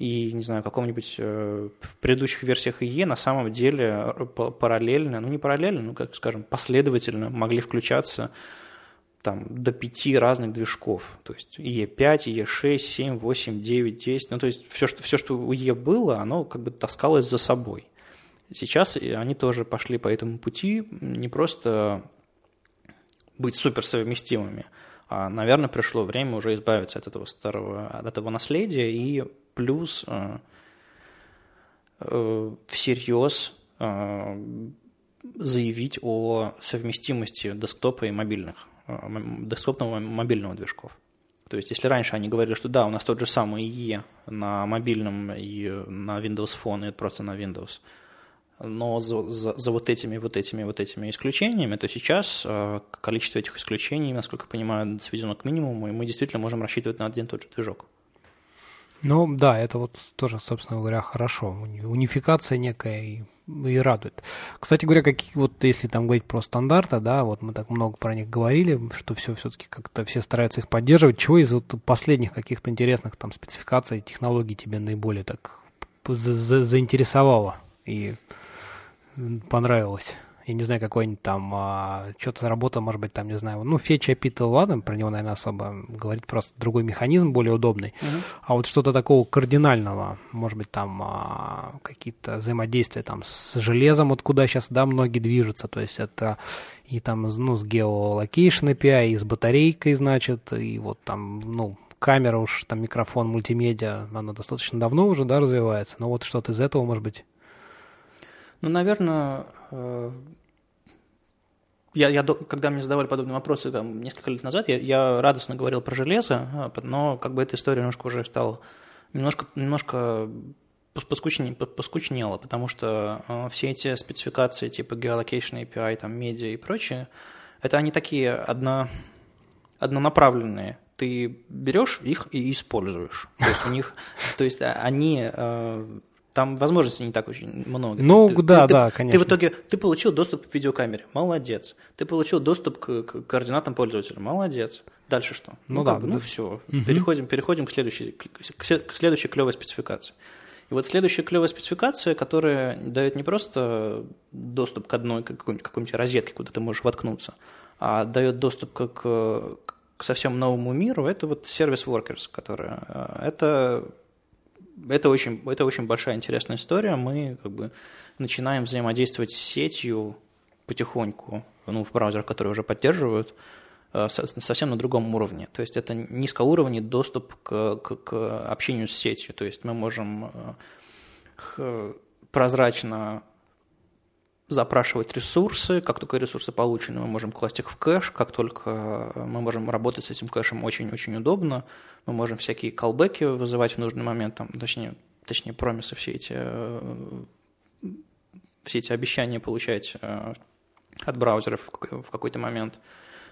и, не знаю, каком-нибудь э, в предыдущих версиях IE на самом деле э, параллельно, ну не параллельно, ну как скажем, последовательно могли включаться там до пяти разных движков. То есть IE5, IE6, 7, 8, 9, 10. Ну, то есть все, что, все, что у IE было, оно как бы таскалось за собой. Сейчас они тоже пошли по этому пути, не просто быть суперсовместимыми, а, наверное, пришло время уже избавиться от этого старого, от этого наследия и плюс э, э, всерьез э, заявить о совместимости десктопа и мобильных, десктопного мобильного движков. То есть, если раньше они говорили, что да, у нас тот же самый IE на мобильном и на Windows Phone, и просто на Windows, но за, за, за вот этими, вот этими, вот этими исключениями, то сейчас количество этих исключений, насколько я понимаю, сведено к минимуму, и мы действительно можем рассчитывать на один и тот же движок. Ну да, это вот тоже, собственно говоря, хорошо. Унификация некая и, и радует. Кстати говоря, какие вот если там говорить про стандарты, да, вот мы так много про них говорили, что все все-таки как-то все стараются их поддерживать. Чего из вот последних каких-то интересных там спецификаций, технологий тебе наиболее так за -за заинтересовало и понравилось? Я не знаю, какой-нибудь там, а, что-то работа, может быть, там, не знаю, ну, фетча Пита, ладно, про него, наверное, особо говорить, просто другой механизм, более удобный. Uh-huh. А вот что-то такого кардинального, может быть, там а, какие-то взаимодействия там с железом, вот куда сейчас, да, многие движутся, то есть это и там, ну, с Geolocation API, и с батарейкой, значит, и вот там, ну, камера уж, там микрофон, мультимедиа, она достаточно давно уже, да, развивается, но вот что-то из этого, может быть, ну, наверное, э, я, я, когда мне задавали подобные вопросы там, несколько лет назад, я, я радостно говорил про железо, а, но как бы эта история немножко уже стала немножко, немножко поскучнее, поскучнела, потому что э, все эти спецификации типа Geolocation API, там, медиа и прочее, это они такие одно, однонаправленные. Ты берешь их и используешь. То есть у них, то есть они э, там возможностей не так очень много. Ну, ты, да, ты, да, ты, конечно. Ты в итоге ты получил доступ к видеокамере, молодец. Ты получил доступ к, к координатам пользователя, молодец. Дальше что? Ну, ну да, бы, ну, ну все. Угу. Переходим, переходим к следующей, к, следующей клевой спецификации. И вот следующая клевая спецификация, которая дает не просто доступ к одной какой-нибудь, какой-нибудь розетке, куда ты можешь воткнуться, а дает доступ к, к, к совсем новому миру, это вот сервис workers, которая э, это это очень, это очень большая интересная история. Мы как бы начинаем взаимодействовать с сетью потихоньку, ну, в браузерах, которые уже поддерживают, э, совсем на другом уровне. То есть это низкоуровневый доступ к, к, к общению с сетью. То есть мы можем э, прозрачно запрашивать ресурсы. Как только ресурсы получены, мы можем класть их в кэш. Как только мы можем работать с этим кэшем очень-очень удобно, мы можем всякие колбеки вызывать в нужный момент, там, точнее, точнее промисы, все эти, все эти обещания получать э, от браузеров в какой-то момент.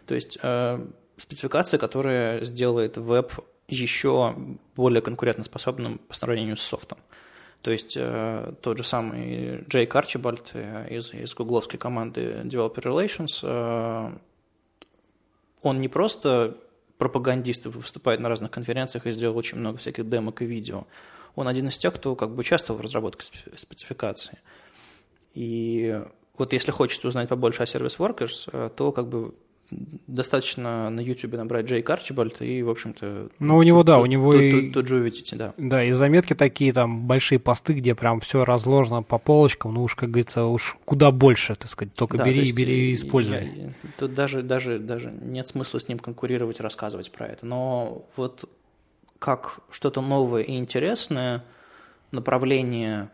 То есть э, спецификация, которая сделает веб еще более конкурентоспособным по сравнению с софтом. То есть э, тот же самый Джейк Арчибальд из, из гугловской команды Developer Relations, э, он не просто пропагандист, выступает на разных конференциях и сделал очень много всяких демок и видео. Он один из тех, кто как бы участвовал в разработке спецификации. И вот если хочется узнать побольше о Service Workers, э, то как бы достаточно на YouTube набрать Джейк Арчибальд, и, в общем-то... Ну, у него, да, у него тут, и... Тут, тут же увидите, да. Да, и заметки такие, там, большие посты, где прям все разложено по полочкам, ну уж, как говорится, уж куда больше, так сказать, только Да, бери, то есть бери и используй. я- Тут даже, даже, даже нет смысла с ним конкурировать, рассказывать про это. Но вот как что-то новое и интересное, направление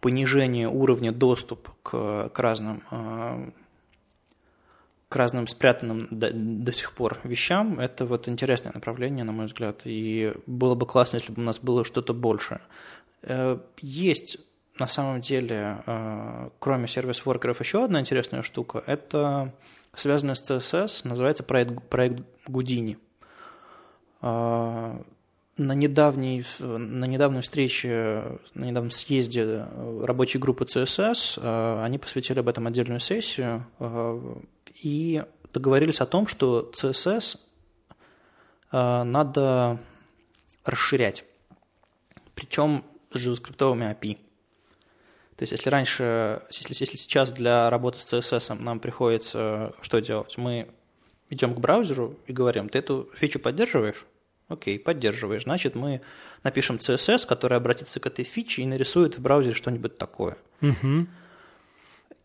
понижения уровня доступа к, к разным э, к разным спрятанным до, до сих пор вещам, это вот интересное направление, на мой взгляд, и было бы классно, если бы у нас было что-то большее. Э, Есть на самом деле, э, кроме сервис-воркеров, еще одна интересная штука. Это связанная с CSS, называется проект, проект Гудини. Э, На, недавней, на недавней встрече, на недавнем съезде рабочей группы CSS они посвятили об этом отдельную сессию и договорились о том, что CSS э, надо расширять, причем с JavaScript API. То есть, если раньше, если, если сейчас для работы с CSS нам приходится что делать? Мы идем к браузеру и говорим, ты эту фичу поддерживаешь? Окей, поддерживаешь. Значит, мы напишем CSS, который обратится к этой фиче и нарисует в браузере что-нибудь такое. Мгм.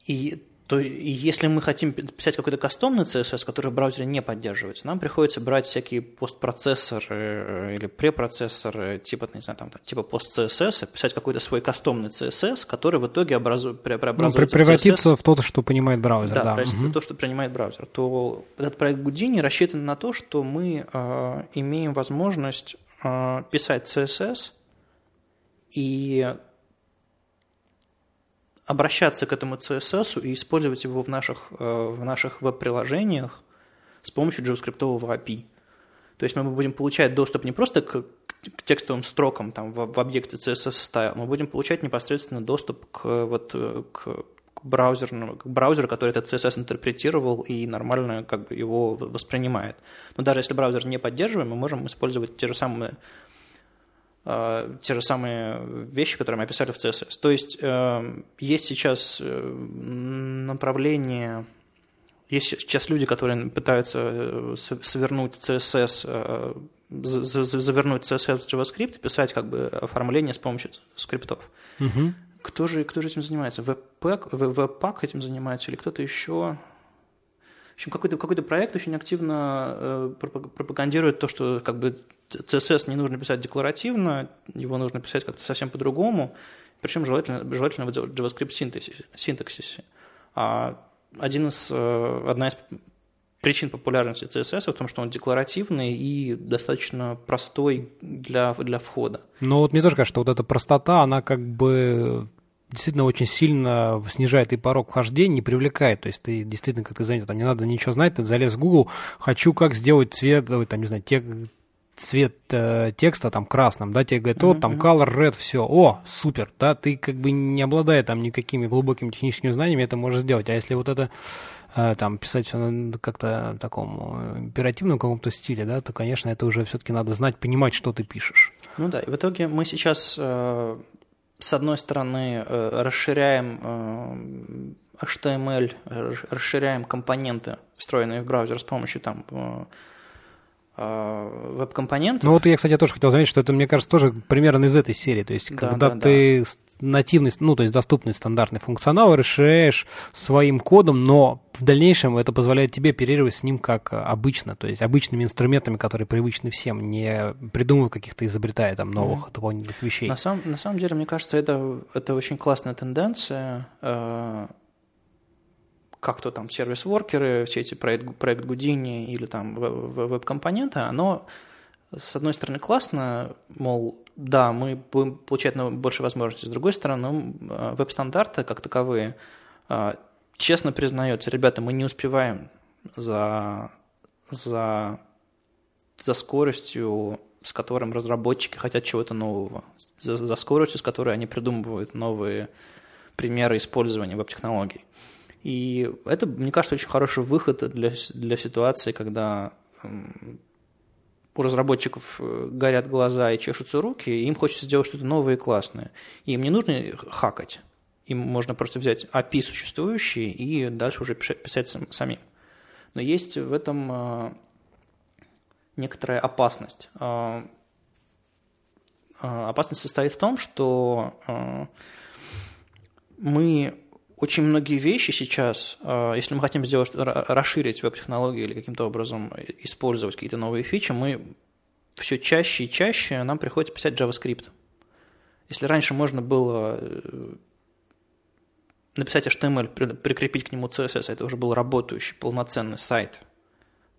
И, то, если мы хотим писать какой-то кастомный CSS, который в браузере не поддерживается, нам приходится брать всякие постпроцессоры э, или препроцессоры, типа, не знаю, там, там, типа пост-CSS, писать какой-то свой кастомный CSS, который в итоге образу, Ну, преобразуется при- в CSS. в то, что понимает браузер, Да, да. превратиться Мгм. в то, что принимает браузер. То этот проект Гудини рассчитан на то, что мы э, имеем возможность э, писать CSS и обращаться к этому CSS и использовать его в наших, э, в наших веб-приложениях с помощью JavaScript API. То есть мы будем получать доступ не просто к, к текстовым строкам там, в, в объекте CSS style, мы будем получать непосредственно доступ к, вот, э, к, к, браузерному, к браузеру, который этот CSS интерпретировал и нормально как бы, его воспринимает. Но даже если браузер не поддерживаем, мы можем использовать те же самые те же самые вещи, которые мы описали в CSS. То есть э, есть сейчас э, направление, есть сейчас люди, которые пытаются э, свернуть CSS, э, за- за- завернуть CSS в JavaScript и писать как бы оформление с помощью скриптов. Мгм. Кто же, кто же этим занимается? Webpack этим занимается или кто-то еще? В общем, какой-то какой проект очень активно э, пропаг- пропагандирует то, что как бы CSS не нужно писать декларативно, его нужно писать как-то совсем по-другому, причем желательно, желательно в JavaScript синтаксисе. синтаксисе. А один из, э, одна из причин популярности CSS в том, что он декларативный и достаточно простой для, для входа. Но вот мне тоже кажется, что вот эта простота, она как бы действительно очень сильно снижает и порог вхождения, не привлекает. То есть ты действительно, как ты заметил, там не надо ничего знать, ты залез в Google, хочу как сделать цвет, там, не знаю, тек- цвет э, текста там красным, да, тебе говорят, о, там color red, все, о, супер, да, ты как бы не обладая там никакими глубокими техническими знаниями, это можешь сделать. А если вот это э, там писать все как-то таком э, императивном каком-то стиле, да, то, конечно, это уже все-таки надо знать, понимать, что ты пишешь. Ну да, и в итоге мы сейчас, э, с одной стороны, э, расширяем э, HTML, расш- расширяем компоненты, встроенные в браузер с помощью там э, э, веб-компонентов. Ну вот я, кстати, тоже хотел заметить, что это, мне кажется, тоже примерно из этой серии. То есть, Да, когда да, ты с- нативный, ну, то есть доступный стандартный функционал расширяешь своим кодом, но в дальнейшем это позволяет тебе оперировать с ним как а, обычно, то есть обычными инструментами, которые привычны всем, не придумывая каких-то, изобретая там новых дополнительных вещей. На, самом, на самом деле, мне кажется, это, это очень классная тенденция. Как то там сервис-воркеры, все эти проект, проект Гудини или там веб-компоненты, оно, с одной стороны, классно, мол, да, мы будем получать больше возможностей. С другой стороны, э, веб-стандарты как таковые э, честно признаются, ребята, мы не успеваем за, за, за скоростью, с которым разработчики хотят чего-то нового, за, за скоростью, с которой они придумывают новые примеры использования веб-технологий. И это, мне кажется, очень хороший выход для, для ситуации, когда у разработчиков э, горят глаза и чешутся руки, и им хочется сделать что-то новое и классное. Им не нужно хакать. Им можно просто взять API существующие и дальше уже пиша- писать сам- самим. Но есть в этом э, некоторая опасность. Э, опасность состоит в том, что мы очень многие вещи сейчас, если мы хотим сделать, расширить веб-технологии или каким-то образом использовать какие-то новые фичи, мы все чаще и чаще нам приходится писать JavaScript. Если раньше можно было написать HTML, прикрепить к нему CSS, это уже был работающий полноценный сайт,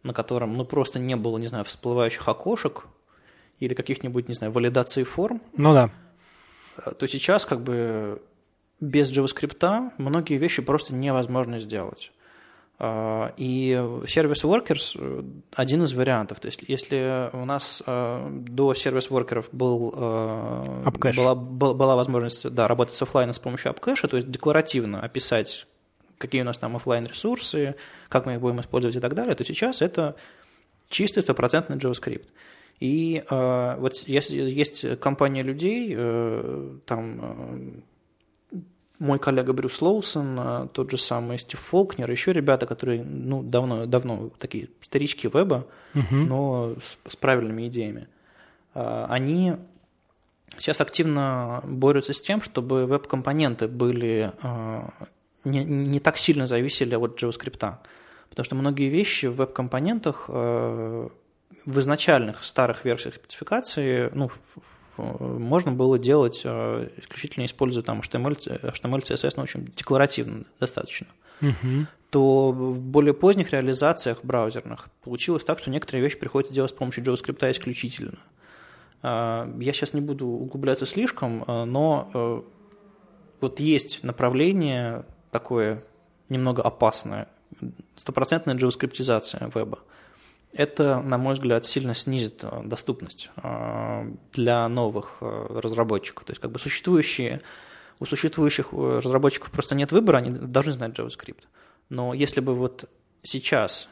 на котором ну, просто не было, не знаю, всплывающих окошек или каких-нибудь, не знаю, валидации форм. Ну да. Э, то сейчас как бы без JavaScript многие вещи просто невозможно сделать. А, и сервис workers э, один из вариантов. То есть, если у нас э, до сервис workers был, э, была, была возможность да, работать с офлайном с помощью апкэша, то есть декларативно описать, какие у нас там офлайн ресурсы, как мы их будем использовать и так далее, то сейчас это чистый стопроцентный JavaScript. И вот есть, есть компания людей, там мой коллега Брюс Лоусон, а, тот же самый Стив Фолкнер, еще ребята, которые ну, давно, давно такие старички веба, uh-huh. но с, с правильными идеями, а, они сейчас активно борются с тем, чтобы веб-компоненты были а, не, не так сильно зависели от JavaScript. Потому что многие вещи в веб-компонентах в изначальных старых версиях спецификации, ну, можно было делать э, исключительно используя там HTML, HTML CSS, ну, в общем, декларативно достаточно. Угу. То в более поздних реализациях браузерных получилось так, что некоторые вещи приходится делать с помощью JavaScript исключительно. Э, я сейчас не буду углубляться слишком, э, но вот есть направление такое немного опасное, стопроцентная JavaScriptизация веба это, на мой взгляд, сильно снизит э, доступность э, для новых э, разработчиков. То есть как бы существующие, у существующих разработчиков просто нет выбора, они должны знать JavaScript. Но если бы вот сейчас,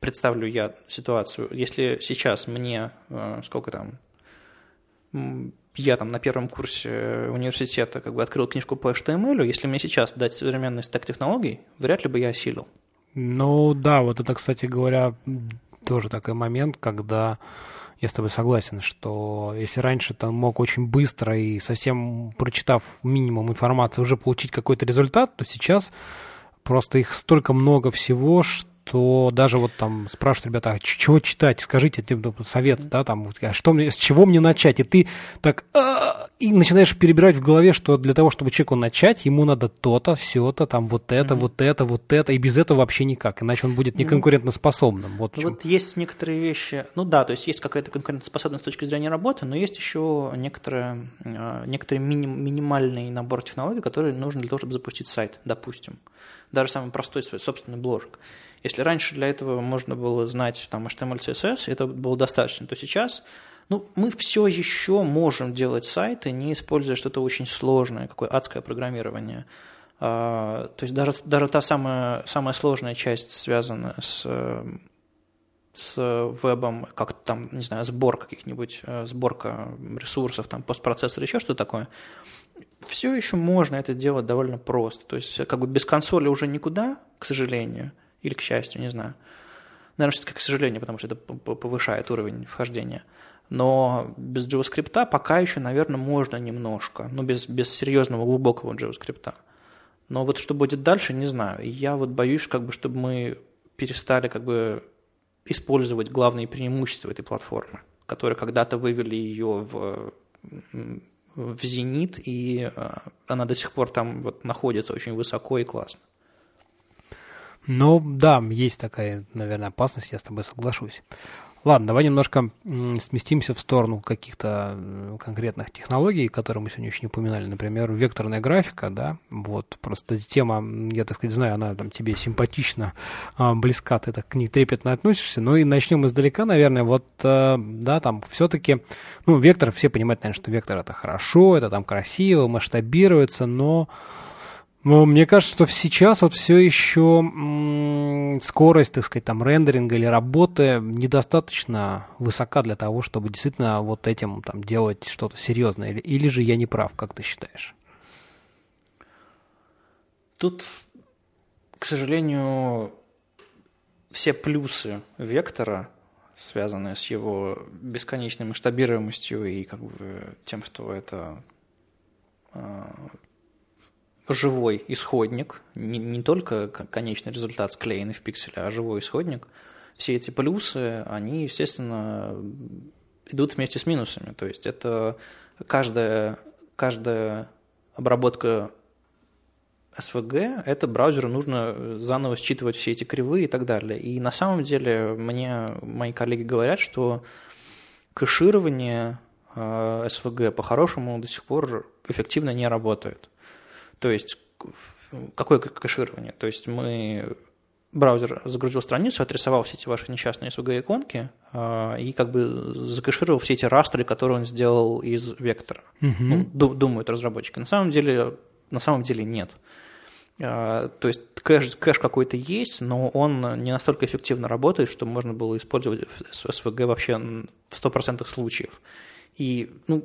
представлю я ситуацию, если сейчас мне, сколько там, я там на первом курсе университета как бы открыл книжку по HTML, если мне сейчас дать современный стек технологий, вряд ли бы я осилил. Ну да, вот это, кстати говоря, тоже такой момент, когда я с тобой согласен, что если раньше ты мог очень быстро и совсем прочитав минимум информации уже получить какой-то результат, то сейчас просто их столько много всего, что то даже вот там спрашивают ребята, а чего читать, скажите типа, совет, да, там, а что мне, с чего мне начать? И ты так а, и начинаешь перебирать в голове, что для того, чтобы человеку начать, ему надо то-то, все-то, там вот это, mm-hmm. вот это, вот это, и без этого вообще никак, иначе он будет неконкурентоспособным. Вот, ну, вот есть некоторые вещи, ну да, то есть есть какая-то конкурентоспособность с точки зрения работы, но есть еще некоторые, а, некоторый миним, минимальный набор технологий, которые нужны для того, чтобы запустить сайт, допустим. Даже самый простой свой собственный бложек. Если раньше для этого можно было знать там HTML, CSS, это было достаточно, то сейчас ну, мы все еще можем делать сайты, не используя что-то очень сложное, какое адское программирование. А, то есть даже, даже та самая, самая сложная часть связана с, с вебом, как там, не знаю, сбор каких-нибудь, э, сборка ресурсов, там, постпроцессор, еще что-то такое, все еще можно это делать довольно просто. То есть как бы без консоли уже никуда, к сожалению, или к счастью, не знаю. Наверное, все-таки к сожалению, потому что это повышает уровень вхождения. Но без JavaScript пока еще, наверное, можно немножко, но без, без серьезного глубокого JavaScript. Но вот что будет дальше, не знаю. Я вот боюсь, как бы, чтобы мы перестали как бы использовать главные преимущества этой платформы, которые когда-то вывели ее в, в зенит, и а, она до сих пор там вот находится очень высоко и классно. Ну, да, есть такая, наверное, опасность, я с тобой соглашусь. Ладно, давай немножко сместимся в сторону каких-то конкретных технологий, которые мы сегодня еще не упоминали. Например, векторная графика, да, вот, просто тема, я, так сказать, знаю, она там тебе симпатична, близка, ты так к ней трепетно относишься, ну и начнем издалека, наверное, вот, э, да, там все-таки, ну, вектор, все понимают, наверное, что вектор это хорошо, это там красиво, масштабируется, но ну, мне кажется, что сейчас вот все еще скорость, так сказать, там рендеринга или работы недостаточно высока для того, чтобы действительно вот этим там делать что-то серьезное. Или, или же я не прав, как ты считаешь? Тут, к сожалению, все плюсы вектора, связанные с его бесконечной масштабируемостью и как бы тем, что это э, живой исходник, не, не только конечный результат склеенный в пикселе, а живой исходник, все эти плюсы, они, естественно, идут вместе с минусами. То есть это каждая, каждая обработка SVG, это браузеру нужно заново считывать все эти кривые и так далее. И на самом деле мне мои коллеги говорят, что кэширование SVG э, по-хорошему до сих пор эффективно не работает. То есть какое кэширование? То есть мы браузер загрузил страницу, отрисовал все эти ваши несчастные SVG-иконки э, и как бы закэшировал все эти растры, которые он сделал из вектора. Uh-huh. Ну, думают разработчики. На самом деле, на самом деле нет. Э, то есть кэш, кэш какой-то есть, но он не настолько эффективно работает, что можно было использовать SVG вообще в 100% случаев. И ну,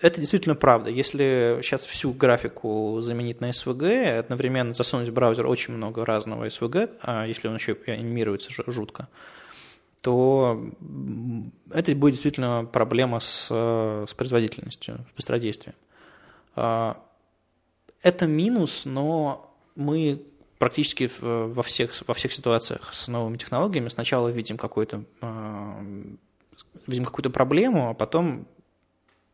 это действительно правда. Если сейчас всю графику заменить на SVG, одновременно засунуть в браузер очень много разного SVG, а если он еще анимируется жутко, то это будет действительно проблема с, с производительностью, с быстродействием. А, это минус, но мы практически во всех, во всех ситуациях с новыми технологиями сначала видим какую-то а, видим какую-то проблему, а потом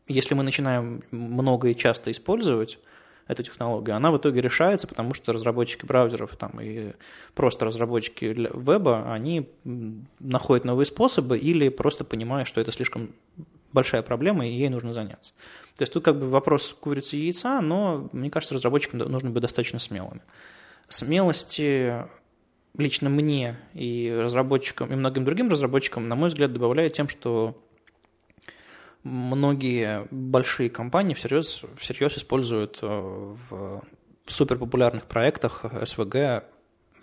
если мы начинаем много и часто использовать эту технологию, она в итоге решается, потому что разработчики браузеров там, и просто разработчики веба, они находят новые способы или просто понимают, что это слишком большая проблема, и ей нужно заняться. То есть тут как бы вопрос курицы и яйца, но мне кажется, разработчикам нужно быть достаточно смелыми. Смелости лично мне и разработчикам, и многим другим разработчикам, на мой взгляд, добавляет тем, что многие большие компании всерьез, всерьез используют э, в суперпопулярных проектах SVG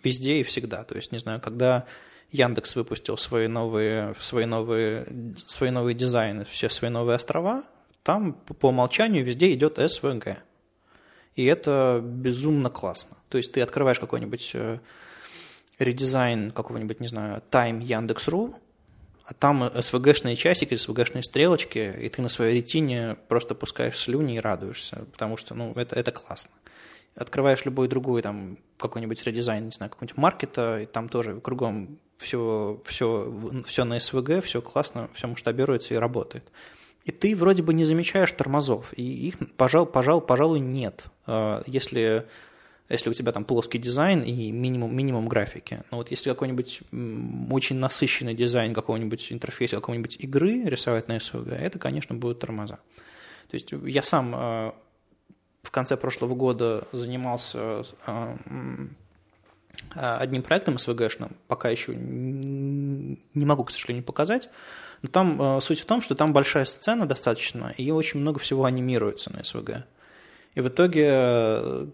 везде и всегда. То есть, не знаю, когда Яндекс выпустил свои новые, свои новые, свои новые дизайны, все свои новые острова, там по умолчанию везде идет SVG. И это безумно классно. То есть ты открываешь какой-нибудь э, редизайн какого-нибудь, не знаю, Time Яндекс.ру, а там SVG-шные часики, SVG-шные стрелочки, и ты на своей ретине просто пускаешь слюни и радуешься, потому что, ну, это, это классно. Открываешь любой другой, там, какой-нибудь редизайн, не знаю, какого-нибудь маркета, и там тоже кругом все, все, все на SVG, все классно, все масштабируется и работает. И ты вроде бы не замечаешь тормозов, и их, пожал, пожал, пожалуй, нет. А, если если у тебя там плоский дизайн и минимум, минимум графики. Но вот если какой-нибудь очень насыщенный дизайн какого-нибудь интерфейса, какой-нибудь игры рисовать на SVG, это, конечно, будут тормоза. То есть я сам э, в конце прошлого года занимался э, одним проектом SVG-шным, пока еще не могу, к сожалению, показать, но там э, суть в том, что там большая сцена достаточно, и очень много всего анимируется на SVG. И в итоге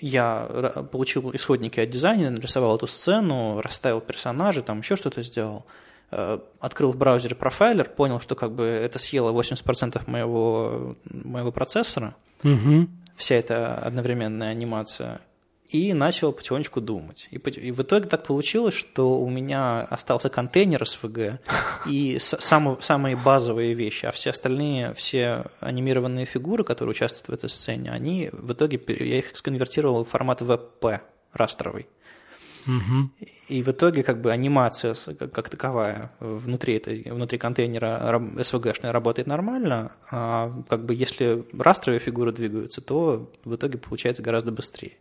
я получил исходники от дизайна, нарисовал эту сцену, расставил персонажей, там еще что-то сделал, э, открыл в браузере профайлер, понял, что как бы это съело 80% моего, моего процессора, угу. вся эта одновременная анимация, и начал потихонечку думать. И, и в итоге так получилось, что у меня остался контейнер SVG и сам, самые базовые вещи, а все остальные, все анимированные фигуры, которые участвуют в этой сцене, они в итоге, я их сконвертировал в формат WebP растровый. Угу. И в итоге как бы анимация как, таковая внутри, этой, внутри контейнера SVG-шной работает нормально, а как бы если растровые фигуры двигаются, то в итоге получается гораздо быстрее.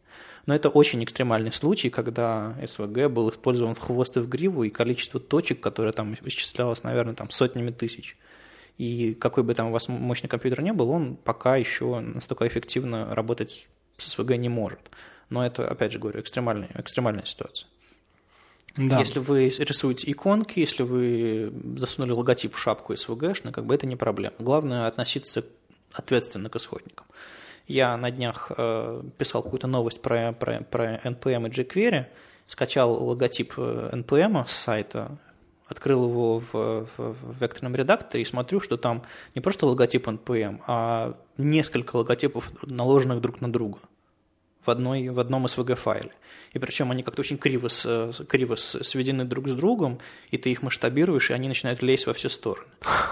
Но это очень экстремальный случай, когда SVG был использован в хвост и в гриву, и количество точек, которое там исчислялось, наверное, там сотнями тысяч. И какой бы там у вас мощный компьютер не был, он пока еще настолько эффективно работать с SVG не может. Но это, опять же говорю, экстремальная, экстремальная ситуация. Да. Если вы рисуете иконки, если вы засунули логотип в шапку SVG, как бы это не проблема. Главное относиться ответственно к исходникам. Я на днях э, писал какую-то новость про, про, про NPM и jQuery, скачал логотип NPM э, с сайта, открыл его в, в, в векторном редакторе и смотрю, что там не просто логотип NPM, а несколько логотипов, наложенных друг на друга в, одной, в одном SVG-файле. И причем они как-то очень криво, с, криво сведены друг с другом, и ты их масштабируешь, и они начинают лезть во все стороны.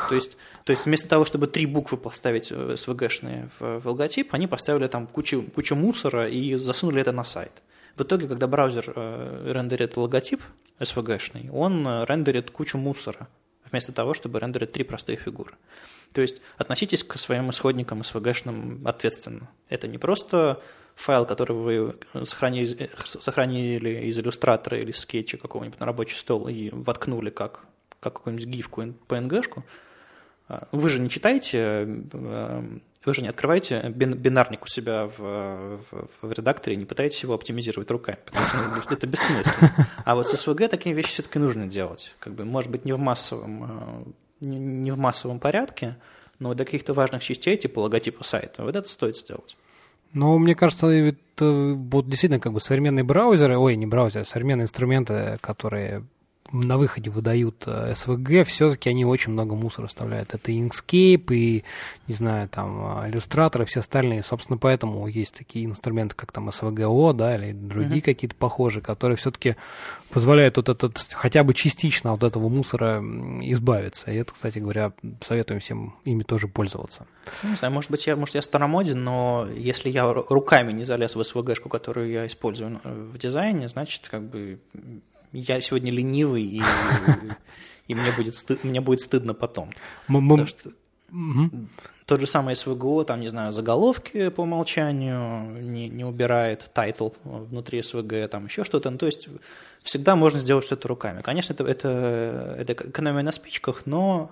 То есть, то есть вместо того, чтобы три буквы поставить SVG-шные в, в логотип, они поставили там кучу, кучу мусора и засунули это на сайт. В итоге, когда браузер э, рендерит логотип SVG-шный, он э, рендерит кучу мусора, вместо того, чтобы рендерить три простые фигуры. То есть относитесь к своим исходникам SVG-шным ответственно. Это не просто файл, который вы сохранили, сохранили из иллюстратора или скетча какого-нибудь на рабочий стол и воткнули как, как какую-нибудь гифку, PNG-шку. А, вы же не читаете, э, вы же не открываете бинарник у себя в, в, в редакторе и не пытаетесь его оптимизировать руками, потому что это бессмысленно. А вот с SVG такие вещи все-таки нужно делать. Как бы, может быть, не в массовом, э, не в массовом порядке, но для каких-то важных частей, типа логотипа сайта, вот это стоит сделать. Ну, мне кажется, это вот действительно как бы современные браузеры, ой, не браузеры, а современные инструменты, которые на выходе выдают э, все-таки они очень много мусора вставляют. Это Inkscape, и, не знаю, там, иллюстраторы, и все остальные. Собственно, поэтому есть такие инструменты, как там SVGO, да, или другие mm-hmm. какие-то похожие, которые все-таки позволяют вот этот, хотя бы частично от этого мусора избавиться. И это, кстати говоря, советуем всем ими тоже пользоваться. Ну, не знаю, может быть, я, может, я старомоден, но если я руками не залез в SVG-шку, которую я использую в дизайне, значит, как бы я сегодня ленивый, и, и мне, будет стыд, мне будет стыдно потом. Потому что тот же самый SVGO, там, не знаю, заголовки по умолчанию не, не убирает, title внутри SVG, там еще что-то. Ну, то есть всегда можно сделать что-то руками. Конечно, это, это, это экономия на спичках, но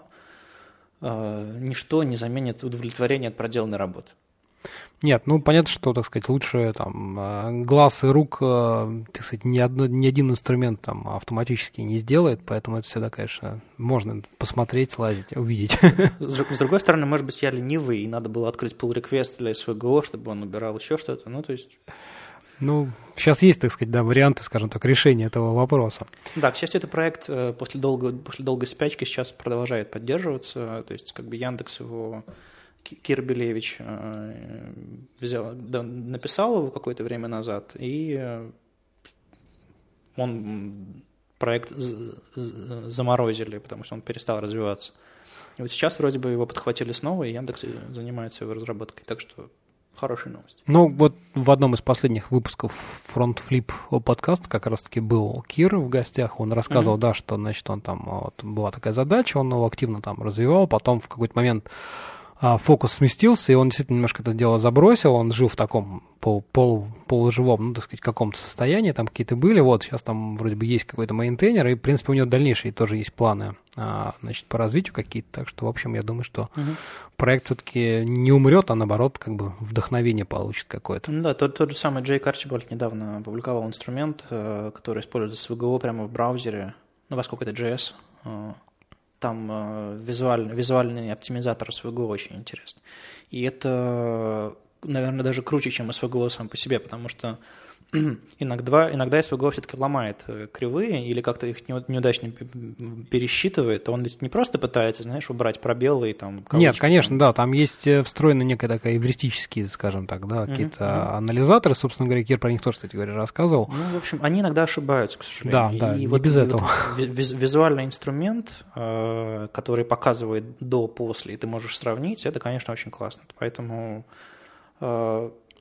э, ничто не заменит удовлетворение от проделанной работы. Нет, ну понятно, что, так сказать, лучше там э, глаз и рук, э, так сказать, ни, одно, ни один инструмент там автоматически не сделает, поэтому это всегда, конечно, можно посмотреть, лазить, увидеть. [laughs] С другой стороны, может быть, я ленивый, и надо было открыть pull request для SVGO, чтобы он убирал еще что-то, ну то есть... Ну, сейчас есть, так сказать, да, варианты, скажем так, решения этого вопроса. Да, к счастью, этот проект э, после, долгой после долгой спячки сейчас продолжает поддерживаться, то есть как бы Яндекс его Кирбелевич э, взял, да, написал его какое-то время назад, и э, он проект заморозили, потому что он перестал развиваться. И вот сейчас вроде бы его подхватили снова, и Яндекс занимается его разработкой. Так что хорошая новость. Ну, вот в одном из последних выпусков Front Flip подкаста как раз-таки был Кир в гостях. Он рассказывал, mm-hmm. да, что, значит, он там, вот, была такая задача, он его активно там развивал, потом в какой-то момент фокус сместился, и он действительно немножко это дело забросил, он жил в таком пол, пол, полуживом, ну, так сказать, каком-то состоянии, там какие-то были, вот, сейчас там вроде бы есть какой-то мейнтейнер, и, в принципе, у него дальнейшие тоже есть планы, а, значит, по развитию какие-то, так что, в общем, я думаю, что угу. проект все-таки не умрет, а наоборот, как бы вдохновение получит какое-то. Ну да, тот, тот же самый Джейк Арчибальд недавно опубликовал инструмент, э, который используется с VGO прямо в браузере, ну, поскольку это JS, там э, визуальный, визуальный оптимизатор SVGO очень интересный. И это, наверное, даже круче, чем SVGO сам по себе, потому что [clears throat] иногда, иногда SVGO все-таки ломает э, кривые или как-то их неудачно пересчитывает, он ведь не просто пытается, знаешь, убрать пробелы и там... Кавычки, Нет, конечно, да, там есть э, встроена некая такая эвристические, скажем так, да, какие-то uh-huh, анализаторы, собственно говоря, Кир про них тоже, кстати говоря, рассказывал. Ну, в общем, они иногда ошибаются, к сожалению. Да, да, и не вот, без и этого. [laughs] Вот визуальный инструмент, э, который показывает до-после, и ты можешь сравнить, это, конечно, очень классно. Поэтому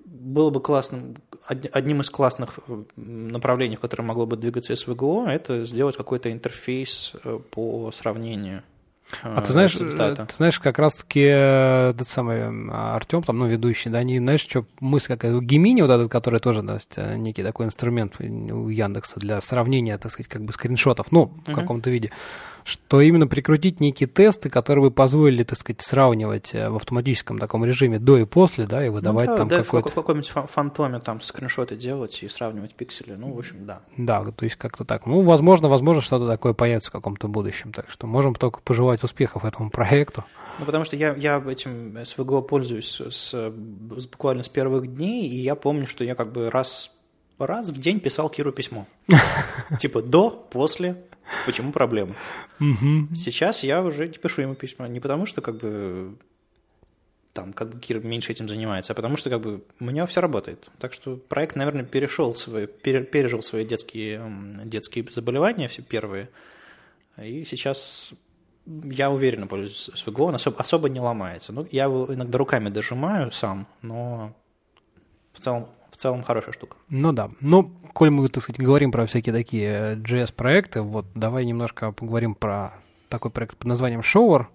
было бы классным, одним из классных э, направлений, в котором могло бы двигаться СВГО, это сделать какой-то интерфейс э, по сравнению. А ты знаешь, результата. ты знаешь, как раз-таки э, этот самый Артем, там, ну, ведущий, да, они, знаешь, что мысль какая, Гемини, вот этот, который тоже, да, некий такой инструмент у Яндекса для сравнения, так сказать, как бы скриншотов, ну, в uh-huh. каком-то виде что именно прикрутить некие тесты, которые бы позволили, так сказать, сравнивать э, в автоматическом таком режиме до и после, да, и выдавать ну, да, там да, какой-то... в каком-нибудь фантоме там скриншоты делать и сравнивать пиксели, ну, в общем, да. Да, то есть как-то так. Ну, возможно, возможно, что-то такое появится в каком-то будущем, так что можем только пожелать успехов этому проекту. Ну, потому что я, я этим SVGO пользуюсь с, с, буквально с первых дней, и я помню, что я как бы раз раз в день писал Киру письмо. [laughs] Типа до, после, Почему проблема? Сейчас я уже не пишу ему письма. Не потому, что как бы там как бы Кир меньше этим занимается, а потому что как бы у него все работает. Так что проект, наверное, перешел свои, пережил свои детские, детские заболевания, все первые, и сейчас я уверенно пользуюсь SVG, он особо, особо не ломается. Ну, я его иногда руками дожимаю сам, но в целом, в целом хорошая штука. Ну да. Ну, коль мы, так сказать, говорим про всякие такие JS-проекты, вот давай немножко поговорим про такой проект под названием Shower.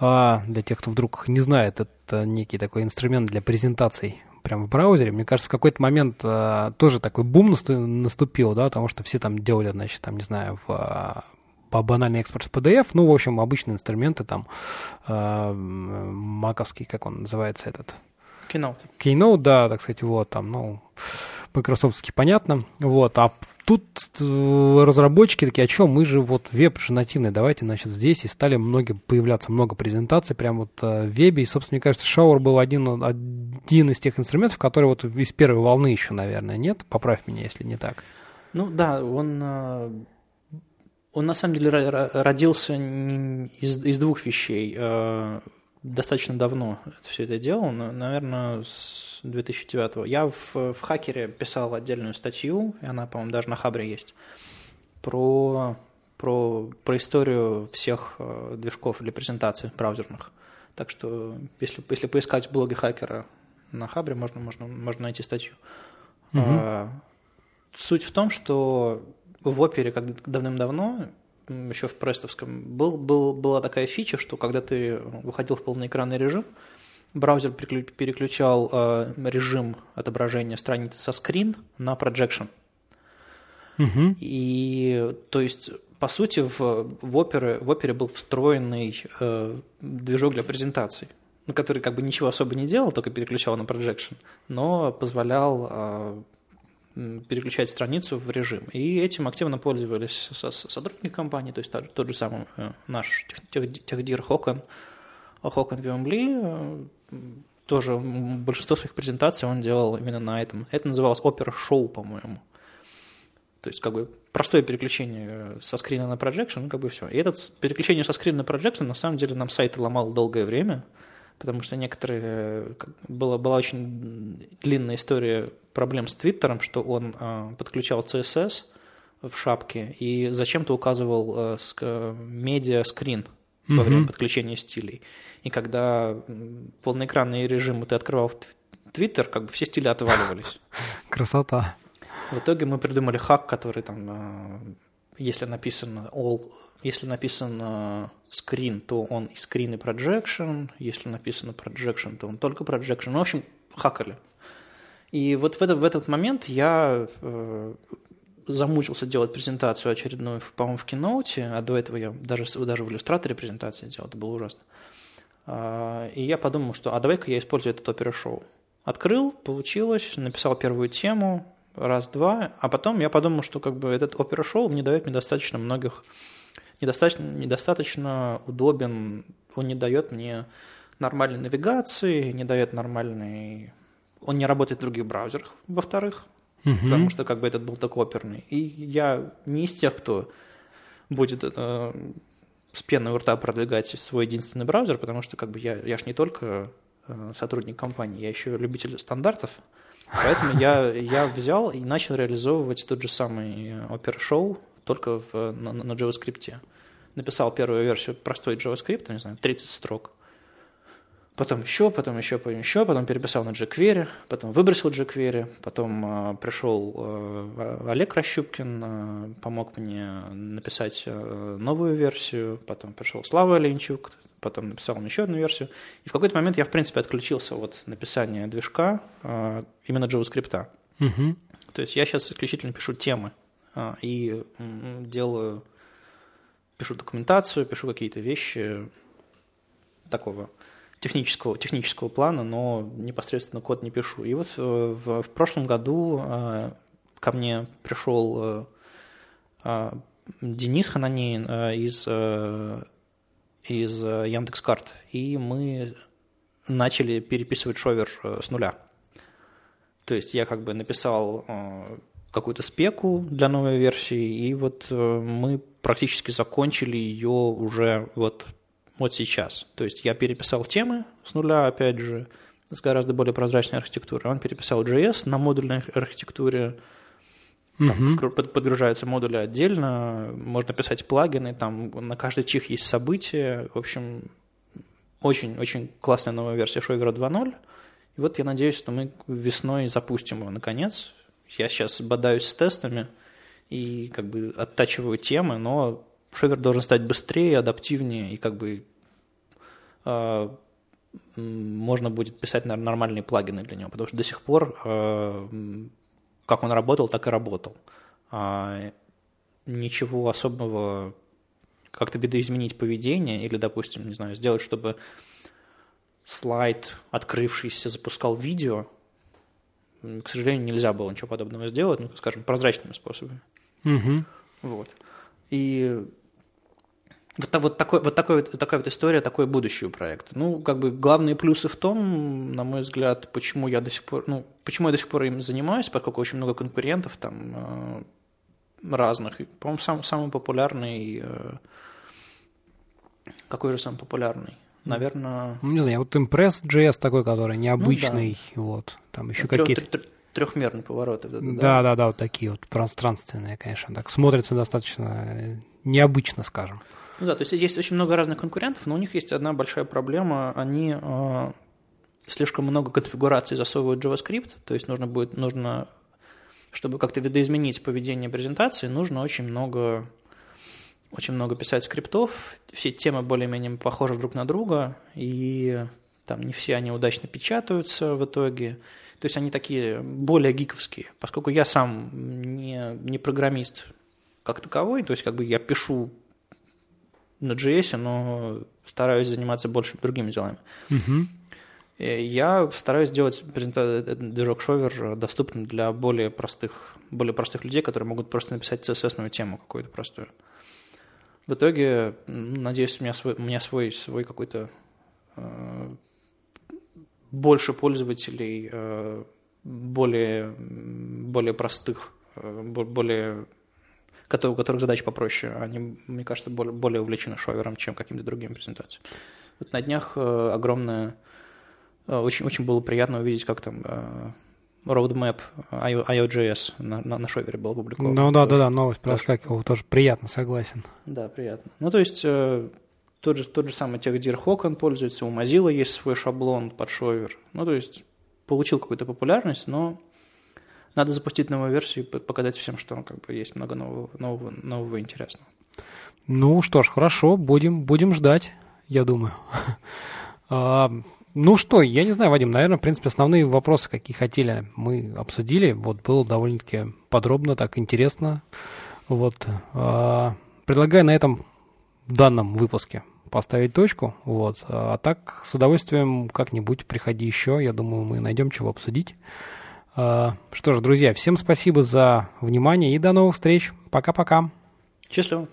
А для тех, кто вдруг не знает, это некий такой инструмент для презентаций прямо в браузере. Мне кажется, в какой-то момент а, тоже такой бум наступил, да, потому что все там делали, значит, там, не знаю, в а, по банальный экспорт с PDF, ну, в общем, обычные инструменты там, э, маковский, как он называется этот? Keynote. Keynote, да, так сказать, вот там, ну, Microsoftский понятно, вот, а тут э, разработчики такие, а что, мы же вот веб же нативный, давайте, значит, здесь, и стали многие появляться много презентаций прямо вот э, в вебе, и, собственно, мне кажется, Shower был один, один из тех инструментов, который вот из первой волны еще, наверное, нет, поправь меня, если не так. Ну да, он э, он на самом деле родился из, из двух вещей. Достаточно давно все это делал, наверное, с 2009 Я в, в хакере писал отдельную статью, и она, по-моему, даже на Хабре есть, про, про, про историю всех э, движков для презентации браузерных. Так что, если, если поискать в блоге хакера на Хабре, можно, можно, можно найти статью. Угу. Суть в том, что в опере как давным-давно, еще в престовском, был, был, была такая фича, что когда ты выходил в полноэкранный режим, браузер переключал э, режим отображения страницы со скрин на projection. Угу. И то есть, по сути, в, в, опере, в опере был встроенный э, движок для презентаций, который как бы ничего особо не делал, только переключал на projection, но позволял э, переключать страницу в режим. И этим активно пользовались сотрудники компании, то есть тот, же самый э, наш техдир Хокон, Хокон Вимбли, э, тоже большинство своих презентаций он делал именно на этом. Это называлось опера-шоу, по-моему. То есть, как бы, простое переключение со скрина на projection, ну, как бы все. И это переключение со скрина на projection, на самом деле, нам сайты ломал долгое время – потому что некоторые... Была, была очень длинная история проблем с Твиттером, что он э, подключал CSS в шапке и зачем-то указывал э, ск, медиа-скрин во время подключения стилей. И когда полноэкранный режим ты открывал в Твиттер, как бы все стили отваливались. [laughs] Красота. В итоге мы придумали хак, который там, э, если написано all если написано screen, то он и screen, и projection. Если написано projection, то он только projection. Ну, в общем, хакали. И вот в, это, в этот момент я э, замучился делать презентацию очередную, по-моему, в Keynote, а до этого я даже, даже в иллюстраторе презентации делал, это было ужасно. А, и я подумал, что а давай-ка я использую этот опера-шоу. Открыл, получилось, написал первую тему, раз-два, а потом я подумал, что как бы этот опера-шоу мне дает мне достаточно многих недостаточно, недостаточно удобен, он не дает мне нормальной навигации, не дает нормальной... Он не работает в других браузерах, во-вторых, угу. потому что как бы этот был такой оперный. И я не из тех, кто будет э, с пеной у рта продвигать свой единственный браузер, потому что как бы я, я ж не только э, сотрудник компании, я еще любитель стандартов, Поэтому я, я взял и начал реализовывать тот же самый Opera Show, только в, на, на JavaScript. Написал первую версию простой JavaScript, не знаю, 30 строк. Потом еще, потом еще, потом еще, потом переписал на jQuery, потом выбросил jQuery, потом э, пришел э, Олег Рощупкин, э, помог мне написать э, новую версию, потом пришел Слава Оленчук, потом написал он еще одну версию. И в какой-то момент я, в принципе, отключился от написания движка э, именно JavaScript. Угу. То есть я сейчас исключительно пишу темы и делаю, пишу документацию, пишу какие-то вещи такого технического, технического плана, но непосредственно код не пишу. И вот э, в, в прошлом году э, ко мне пришел э, Денис Хананин из, из Яндекс.Карт, и мы начали переписывать шовер с нуля. То есть я как бы написал какую-то спеку для новой версии, и вот э, мы практически закончили ее уже вот вот сейчас. То есть я переписал темы с нуля, опять же, с гораздо более прозрачной архитектурой. Он переписал JS на модульной архитектуре. Там угу. подгружаются модули отдельно, можно писать плагины, там на каждый чих есть события. В общем, очень-очень классная новая версия Шовера 2.0. И вот я надеюсь, что мы весной запустим его наконец. Я сейчас бодаюсь с тестами и как бы оттачиваю темы, но Шовер должен стать быстрее, адаптивнее и как бы э, можно будет писать нормальные плагины для него, потому что до сих пор э, как он работал, так и работал. А ничего особого как-то видоизменить поведение или, допустим, не знаю, сделать, чтобы слайд, открывшийся, запускал видео, к сожалению, нельзя было ничего подобного сделать, ну, скажем, прозрачными способами. Угу. Вот. И вот, вот, такой, вот такой, такая вот история, такой будущий проект. Ну, как бы главные плюсы в том, на мой взгляд, почему я до сих пор, ну, почему я до сих пор им занимаюсь, поскольку очень много конкурентов там э, разных. По-моему, сам, самый популярный, э, какой же самый популярный? Наверное... Ну, не знаю, вот Impress.js такой, который необычный, ну, да. вот, там еще Трех, какие-то... Трехмерные повороты. Да, да, да, да, вот такие вот пространственные, конечно, так смотрится достаточно необычно, скажем. Ну да, то есть есть очень много разных конкурентов, но у них есть одна большая проблема. Они э, слишком много конфигураций засовывают в JavaScript, то есть нужно будет, нужно, чтобы как-то видоизменить поведение презентации, нужно очень много, очень много писать скриптов. Все темы более-менее похожи друг на друга, и там не все они удачно печатаются в итоге. То есть они такие более гиковские, поскольку я сам не, не программист как таковой, то есть как бы я пишу на JS, но стараюсь заниматься больше другими делами. Угу. Я стараюсь сделать движок Shower доступным для более простых, более простых людей, которые могут просто написать CSS-ную тему какую-то простую. В итоге, надеюсь, у меня свой, у меня свой, свой какой-то э, больше пользователей, э, более, более простых, э, более у которых задачи попроще, они, мне кажется, более, более увлечены шовером, чем какими-то другими презентациями. Вот на днях э, огромное, э, очень, очень было приятно увидеть, как там э, roadmap IO.js на, на, на шовере был опубликован. Ну да, да, да, новость проскакивала, тоже приятно, согласен. Да, приятно. Ну то есть тот же, тот же самый TechDeer он пользуется, у Mozilla есть свой шаблон под шовер. Ну то есть получил какую-то популярность, но надо запустить новую версию и показать всем, что как бы есть много нового, нового, нового и интересного. Ну что ж, хорошо, будем, будем ждать, я думаю. [laughs] а, ну что, я не знаю, Вадим, наверное, в принципе, основные вопросы, какие хотели, мы обсудили. Вот было довольно-таки подробно, так интересно. Вот. А, предлагаю на этом данном выпуске поставить точку. Вот. А так, с удовольствием как-нибудь приходи еще. Я думаю, мы найдем чего обсудить. А, что ж, друзья, всем спасибо за внимание и до новых встреч. Пока-пока. Счастливо.